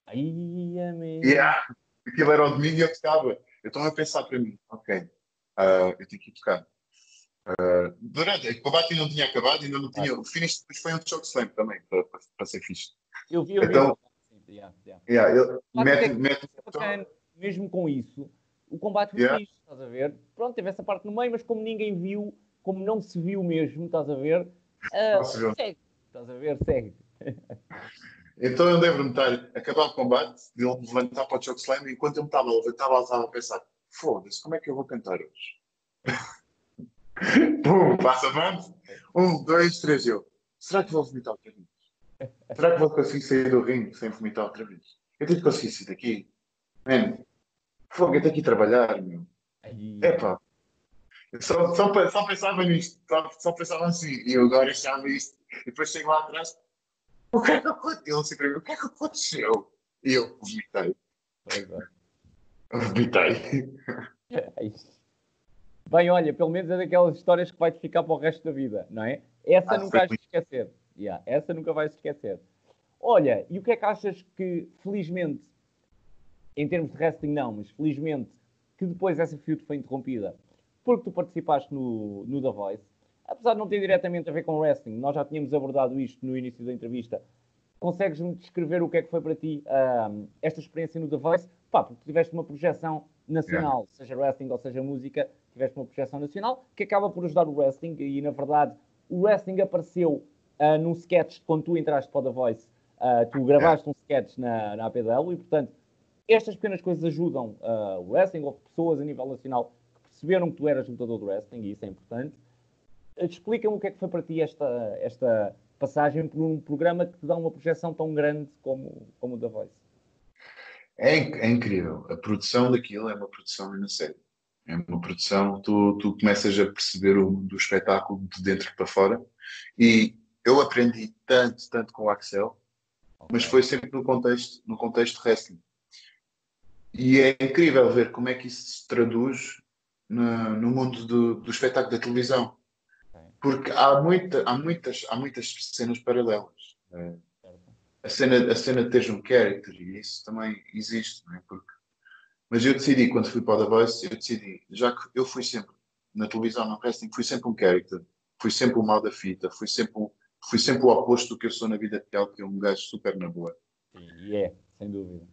Ai, amigo. Yeah. Aquilo era o domingo e eu tocava. Eu estava a pensar para mim, ok, ah, eu tenho que ir tocar. Ah, durante, o combate ainda não tinha acabado, ainda não tinha. O finish depois foi um choke slam também, para, para, para ser fixe. Eu vi, eu vi. Então- yeah, yeah. Yeah, ele é mete, É bacana, mesmo com isso, o combate foi Yeah. fixe, estás a ver? Pronto, teve essa parte no meio, mas como ninguém viu, como não se viu mesmo, estás a ver? Viu. segue, estás a ver? Segue. Então eu lembro-me de estar, acabar o combate, de ele me levantar para o choke slam, e enquanto eu me estava a levantar, eu estava a pensar: foda-se, como é que eu vou cantar hoje? Pum, passa avanço. Um, dois, três, eu. Será que vou vomitar outra vez? Será que vou conseguir sair do ringue sem vomitar outra vez? Eu tenho que conseguir sair daqui. Mano, fogo, eu tenho que ir trabalhar, meu. Epá. Eu só, só, só pensava nisto, só, só pensava assim, e eu agora achava isto. E depois chego lá atrás, o que é que aconteceu? Ele se o que é que aconteceu? E eu vomitei. Vomitei. É Bem, olha, pelo menos é daquelas histórias que vai-te ficar para o resto da vida, não é? Essa ah, nunca vais esquecer. Yeah, essa nunca vais esquecer. Olha, e o que é que achas que, felizmente, em termos de wrestling não, mas felizmente, que depois essa feud foi interrompida porque tu participaste no, no The Voice, apesar de não ter diretamente a ver com wrestling, nós já tínhamos abordado isto no início da entrevista, consegues-me descrever o que é que foi para ti uh, esta experiência no The Voice? Pá, porque tiveste uma projeção nacional, seja wrestling ou seja música, tiveste uma projeção nacional que acaba por ajudar o wrestling e, na verdade, o wrestling apareceu uh, num sketch quando tu entraste para o The Voice. Uh, tu gravaste um sketch na, na APW e, portanto, estas pequenas coisas ajudam uh, o wrestling ou pessoas a nível nacional que perceberam que tu eras lutador do wrestling e isso é importante. Explica-me o que é que foi para ti esta, esta passagem por um programa que te dá uma projeção tão grande como, como o The Voice. É, é incrível. A produção daquilo é uma produção na série. É uma produção, tu, tu começas a perceber o do espetáculo de dentro para fora. E eu aprendi tanto, tanto com o Axel, mas foi sempre no contexto, no contexto wrestling. E é incrível ver como é que isso se traduz no, no mundo do, do espetáculo da televisão. Porque há, muita, há, muitas, há muitas cenas paralelas. Né? A cena, a cena de teres um character, e isso também existe, não é? Porque... Mas eu decidi, quando fui para o The Voice, eu decidi, já que eu fui sempre, na televisão, no wrestling, fui sempre um character, fui sempre o mal da fita, fui sempre, fui sempre o oposto do que eu sou na vida real, que é um gajo super na boa. E é, sem dúvida.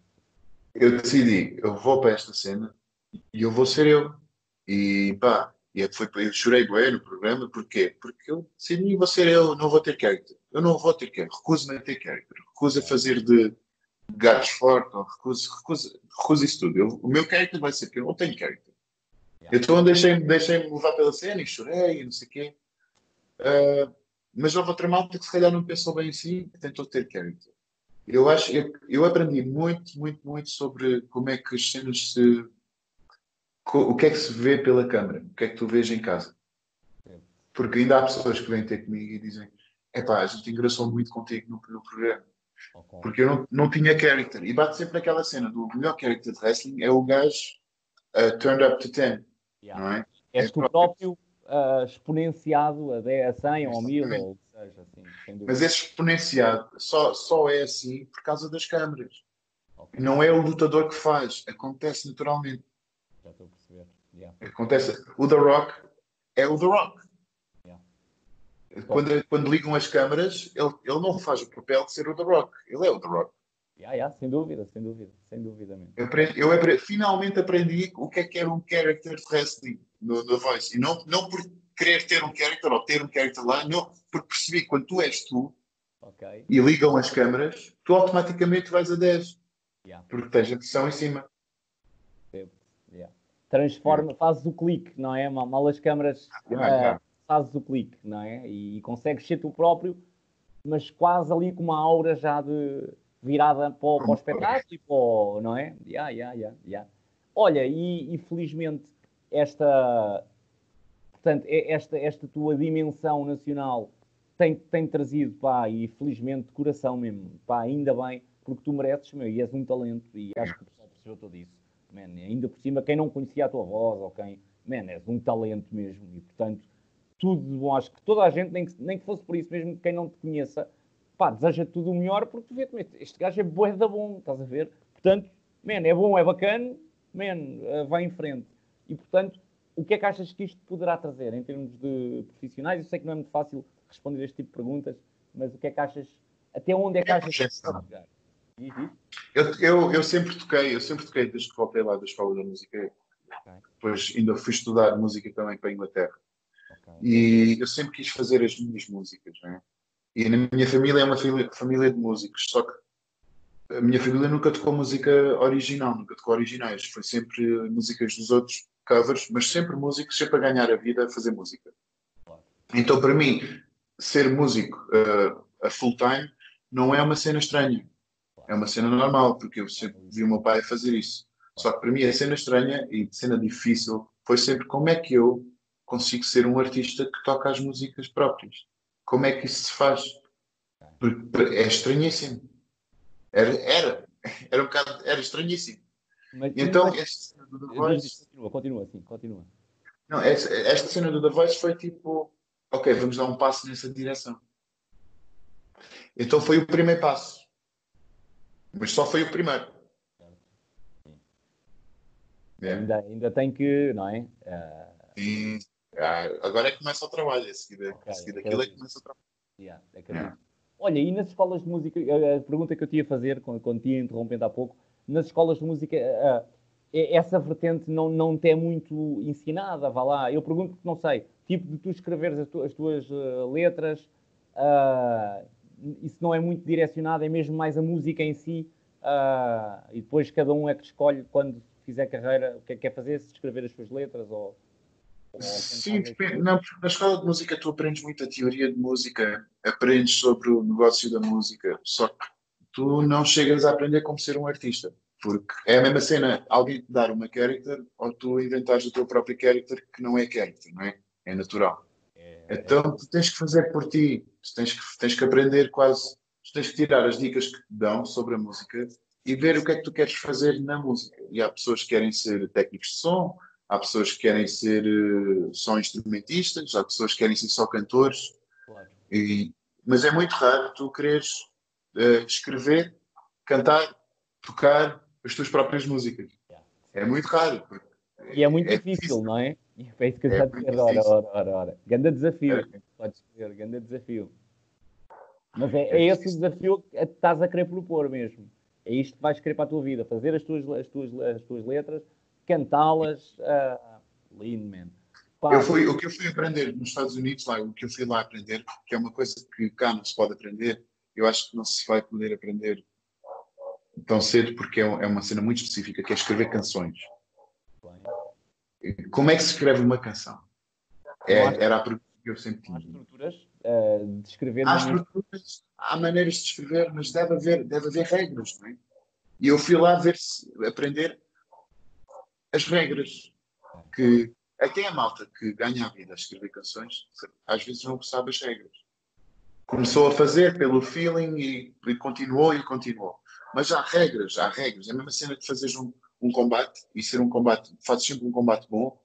Eu decidi, eu vou para esta cena e eu vou ser eu. E pá, e foi, eu chorei bem no programa, porquê? Porque eu decidi, vou ser eu, não vou ter character. Eu não vou ter character, recuso-me a ter character, recuso a fazer de gatos forte, recuso, recuso, recuso isso tudo. Eu, o meu character vai ser que eu não tenho character. Então deixei-me deixei levar pela cena e chorei e não sei o quê. Uh, mas houve outra malta que se calhar não pensou bem assim, que tentou ter character. Eu acho, eu, eu aprendi muito, muito, muito sobre como é que as cenas se. O que é que se vê pela câmara? O que é que tu vês em casa? Porque ainda há pessoas que vêm ter comigo e dizem: é pá, a gente engraçou muito contigo no, no programa. Okay. Porque eu não, não tinha character. E bate sempre naquela cena do melhor character de wrestling é o gajo uh, turned up to 10. Yeah. Não é? És é tu próprio uh, exponenciado a 10, a 100 ou a 1000 ou seja, assim, Mas esse exponenciado só, só é assim por causa das câmaras. Okay. Não é o lutador que faz, acontece naturalmente. Já estou a perceber. Yeah. Acontece. O The Rock é o The Rock. Yeah. Quando, quando ligam as câmaras, ele, ele não faz o papel de ser o The Rock, ele é o The Rock. Yeah, yeah, sem dúvida, sem dúvida, sem dúvida mesmo. Eu, aprendi, eu aprendi, finalmente aprendi o que é que era um character de wrestling no, no Voice. E não, não por querer ter um character ou ter um character lá, não, porque percebi que quando tu és tu okay. e ligam as câmaras, tu automaticamente vais a 10. Yeah. Porque tens a pressão em cima. Yeah. Transforma, yeah. fazes o clique, não é? Mal as câmaras uh, fazes o clique, não é? E, e consegues ser tu próprio, mas quase ali com uma aura já de virada para o, para o espetáculo e para o, não é? Yeah, yeah, yeah, yeah. Olha, e, e felizmente esta Portanto, esta, esta tua dimensão nacional tem, tem trazido, pá, e felizmente de coração mesmo, pá, ainda bem, porque tu mereces, meu, e és um talento, e acho que o pessoal percebeu tudo isso. Man, ainda por cima, quem não conhecia a tua voz, ou quem, man, és um talento mesmo, e portanto, tudo de bom, acho que toda a gente, nem que, nem que fosse por isso mesmo, quem não te conheça, pá, deseja tudo o melhor, porque tu vês, este gajo é bué da bom, estás a ver? Portanto, man, é bom, é bacana, man, eh, vai em frente. E portanto, o que é que achas que isto poderá trazer em termos de profissionais? Eu sei que não é muito fácil responder este tipo de perguntas, mas o que é que achas, até onde é que achas que pode chegar? Eu, eu, eu, sempre toquei, eu sempre toquei desde que voltei lá da escola da música. Okay. Depois ainda fui estudar música também para a Inglaterra. Okay. E eu sempre quis fazer as minhas músicas, né? E na minha família é uma família de músicos, só que a minha família nunca tocou música original, nunca tocou originais, foi sempre músicas dos outros covers, mas sempre músicos, sempre a ganhar a vida a fazer música. Então, para mim, ser músico uh, a full time não é uma cena estranha. É uma cena normal, porque eu sempre vi o meu pai fazer isso. Só que para mim a cena estranha e cena difícil foi sempre como é que eu consigo ser um artista que toca as músicas próprias. Como é que isso se faz? Porque é estranhíssimo. Era, era, era um bocado, era estranhíssimo. Mas, então, mas... esta cena do The Voice. Continua, continua, sim, continua. Não, esta, esta cena do The Voice foi tipo, ok, vamos dar um passo nessa direção. Então foi o primeiro passo. Mas só foi o primeiro. É. Ainda, ainda tem que, não é? Uh... Sim. Ah, agora é que começa o trabalho, a seguir, okay, a seguir aquilo é que começa o trabalho. Yeah, yeah. Olha, e nas escolas de música, a pergunta que eu tinha a fazer, quando, quando tinha interrompendo há pouco, nas escolas de música, uh, essa vertente não, não te é muito ensinada, vá lá. Eu pergunto porque não sei, tipo de tu escreveres as, tu, as tuas uh, letras, uh, isso não é muito direcionado, é mesmo mais a música em si, e depois cada um é que escolhe quando fizer carreira o que é que quer fazer, se escrever as suas letras ou Sim. Não, na escola de música tu aprendes muito a teoria de música, aprendes sobre o negócio da música, só que tu não chegas a aprender como ser um artista. Porque é a mesma cena, alguém te dar uma character ou tu inventares o teu próprio character que não é character, não é? É natural. É, então tu tens que fazer por ti, tu tens que, tens que aprender quase, tu tens que tirar as dicas que te dão sobre a música e ver o que é que tu queres fazer na música. E há pessoas que querem ser técnicos de som, há pessoas que querem ser uh, só instrumentistas, há pessoas que querem ser só cantores. Claro. E, mas é muito raro tu quereres uh, escrever, cantar, tocar as tuas próprias músicas. Yeah. É muito raro. E é muito é difícil, difícil, não é? E é isso que eu é dizer, ora, ora, ora, ora. Ganda desafio, é. podes dizer, ganda desafio. Mas é, é, é esse o desafio que estás a querer propor mesmo. É isto que vais querer para a tua vida, fazer as tuas, as tuas, as tuas letras cantá-las uh, lean, man. Eu fui, o que eu fui aprender nos Estados Unidos, lá, o que eu fui lá aprender, que é uma coisa que cá não se pode aprender, eu acho que não se vai poder aprender tão cedo porque é, é uma cena muito específica, que é escrever canções. Como é que se escreve uma canção? É, era a pergunta que eu sempre tinha. Há estruturas uh, de escrever. Há estruturas, há maneiras de escrever, mas deve haver, deve haver regras, não é? E eu fui lá ver se, aprender as regras que até a malta que ganha a vida a escrever canções às vezes não sabe as regras. Começou a fazer pelo feeling e, e continuou e continuou. Mas há regras, há regras. É a mesma cena de fazeres um, um combate e ser um combate, fazes sempre um combate bom,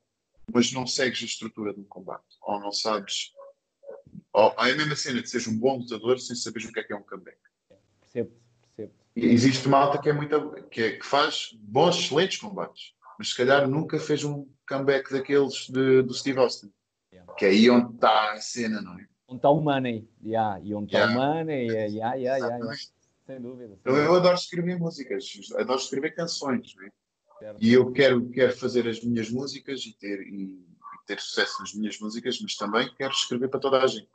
mas não segues a estrutura de um combate. Ou não sabes. Ou, é a mesma cena de seres um bom lutador sem saberes o que é que é um comeback. Percebo, percebo. E existe malta que é muito que, é, que faz bons, excelentes combates mas se calhar nunca fez um comeback daqueles de, do Steve Austin. Yeah. Que é aí onde está a cena, não é? Onde está o money, yeah. e onde está yeah. o money, yeah, yeah, yeah, yeah. sem dúvida. Sem então, eu adoro escrever músicas, adoro escrever canções, não é? E eu quero, quero fazer as minhas músicas e ter, e ter sucesso nas minhas músicas, mas também quero escrever para toda a gente.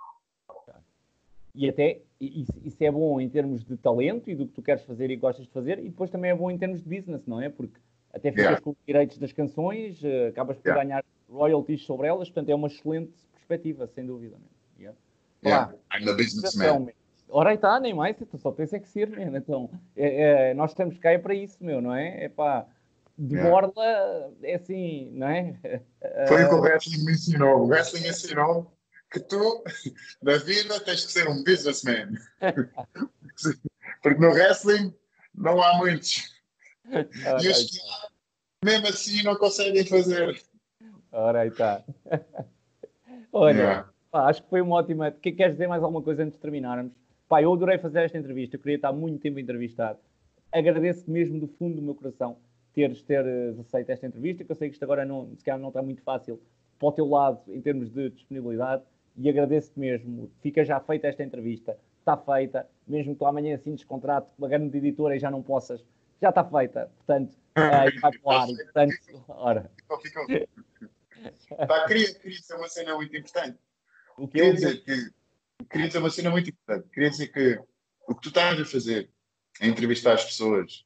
E até isso, isso, é bom em termos de talento e do que tu queres fazer e gostas de fazer, e depois também é bom em termos de business, não é? Porque até ficas yeah. com os direitos das canções, uh, acabas por yeah. ganhar royalties sobre elas, portanto é uma excelente perspectiva, sem dúvida. Yeah. Yeah. I'm a businessman. Ora aí está, nem mais, tu só tens é que ser, mesmo. Então, é, é, nós estamos cá é para isso, meu, não é? É pá, de yeah. borla, é assim, não é? Foi o que o wrestling me ensinou. O wrestling ensinou que tu, na vida, tens que ser um businessman. Porque no wrestling não há muitos. E os que mesmo assim não conseguem fazer. Ora aí está. Olha, yeah. pá, acho que foi uma ótima. Que, queres dizer mais alguma coisa antes de terminarmos? Pá, eu adorei fazer esta entrevista. Eu queria estar muito tempo a entrevistar. Agradeço mesmo do fundo do meu coração teres, teres aceito esta entrevista, que eu sei que isto agora não, se calhar não está muito fácil para o teu lado em termos de disponibilidade e agradeço-te mesmo. Fica já feita esta entrevista, está feita, mesmo que tu amanhã assim descontrato uma grande editora e já não possas já está feita, portanto, uh, vai para o ar, portanto, ora. Pá, queria, queria dizer uma cena muito importante. O que queria dizer que queria dizer uma cena muito importante. Queria dizer que o que tu estás a fazer, a entrevistar as pessoas,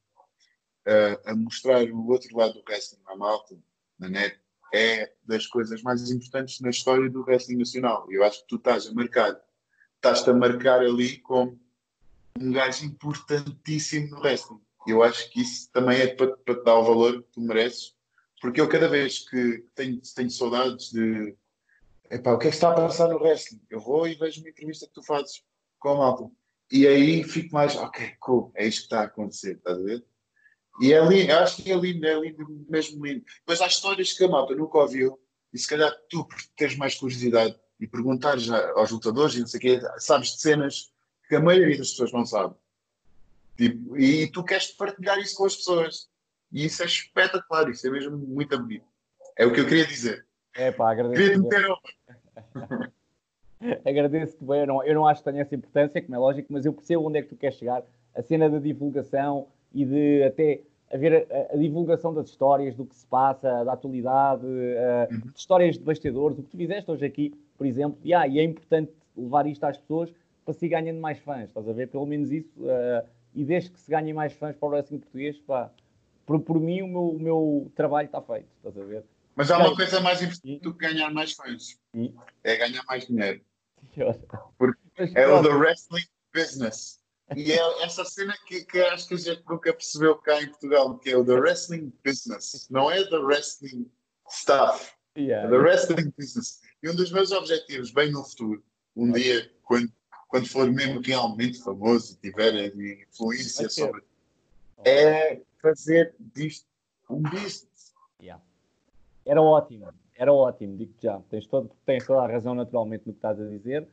uh, a mostrar o outro lado do wrestling à malta, na net, é das coisas mais importantes na história do wrestling nacional. Eu acho que tu estás a marcar, estás-te a marcar ali como um gajo importantíssimo no wrestling. Eu acho que isso também é para, para te dar o valor que tu mereces, porque eu cada vez que tenho, tenho saudades de epá, o que é que está a passar no wrestling? Eu vou e vejo uma entrevista que tu fazes com a malta. E aí fico mais, ok, cool, é isto que está a acontecer, estás a ver? E é lindo, eu acho que é lindo, é lindo, mesmo lindo. Depois há histórias que a malta nunca ouviu, e se calhar tu, por teres mais curiosidade e perguntares aos lutadores e não sei o quê, sabes de cenas que a maioria das pessoas não sabe. Tipo, e tu queres partilhar isso com as pessoas. E isso é espetacular, isso é mesmo muito bonito. É o que eu queria dizer. É pá, agradeço. Queria Agradeço-te bem, eu não, eu não acho que tenha essa importância, como é lógico, mas eu percebo onde é que tu queres chegar. A cena da divulgação e de até haver a, a divulgação das histórias, do que se passa, da atualidade, uh, uhum. de histórias de bastidores, o que tu fizeste hoje aqui, por exemplo, e, ah, e é importante levar isto às pessoas para se ganhando mais fãs, estás a ver? Pelo menos isso, uh, e desde que se ganhem mais fãs para o wrestling português, pá, por, por mim o meu, o meu trabalho está feito, estás a ver? Mas há uma coisa mais importante do que ganhar mais fãs, é ganhar mais dinheiro. Porque é o The Wrestling Business. E é essa cena que, que acho que a gente nunca percebeu cá em Portugal, que é o The Wrestling Business. Não é The Wrestling Stuff. Yeah. É the Wrestling Business. E um dos meus objetivos, bem no futuro, um dia, quando, quando for mesmo realmente famoso e tiver influência sobre. É fazer disto um business. Yeah. Era ótimo, era ótimo, digo já. Tens, todo, tens toda a razão, naturalmente, no que estás a dizer.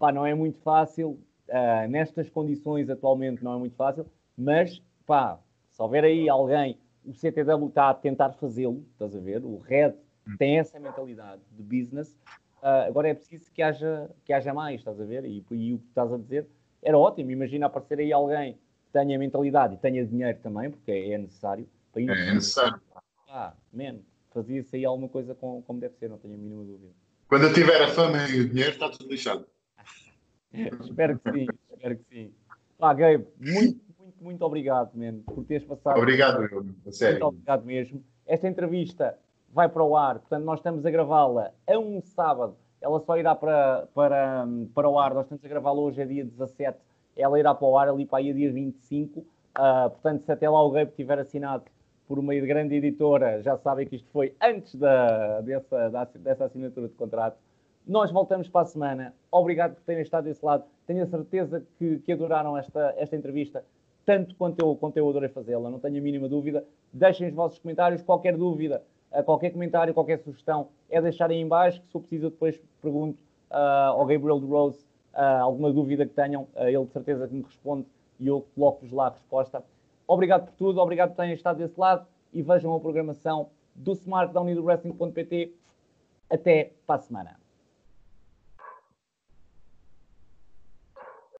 Pá, não é muito fácil, uh, nestas condições atualmente não é muito fácil, mas pá, se houver aí alguém, o CTW está a tentar fazê-lo, estás a ver? O Red hum. tem essa mentalidade de business. Uh, agora é preciso que haja, que haja mais, estás a ver? E, e, o que estás a dizer era ótimo. Imagina aparecer aí alguém que tenha mentalidade e tenha dinheiro também, porque é, é necessário. Para ir, é necessário. Ah, man, fazia-se aí alguma coisa com, como deve ser, não tenho a mínima dúvida. Quando eu tiver a fama e o dinheiro, está tudo lixado. espero que sim, espero que sim. Pá, Gabe, muito, muito, muito obrigado, man, por teres passado. Obrigado, meu, a sério. Muito obrigado mesmo. Esta entrevista vai para o ar, portanto, nós estamos a gravá-la a um sábado. Ela só irá para, para, para o ar, nós estamos a gravá-la hoje, é dia 17. Ela irá para o ar ali para aí, dia 25. Uh, ah, portanto, se até lá o Gabe tiver assinado por uma grande editora, já sabem que isto foi antes da, dessa, da, dessa assinatura de contrato. Nós voltamos para a semana. Obrigado por terem estado desse lado. Tenho a certeza que, que adoraram esta, esta entrevista, tanto quanto eu, quanto eu adorei fazê-la, não tenho a mínima dúvida. Deixem os vossos comentários, qualquer dúvida, qualquer comentário, qualquer sugestão, é deixar aí em baixo, que se eu preciso depois pergunto uh, ao Gabriel de Rose uh, alguma dúvida que tenham, uh, ele de certeza que me responde e eu coloco-vos lá a resposta. Obrigado por tudo, obrigado por terem estado desse lado e vejam a programação do SmartDown e do Wrestling.pt. Até para a semana.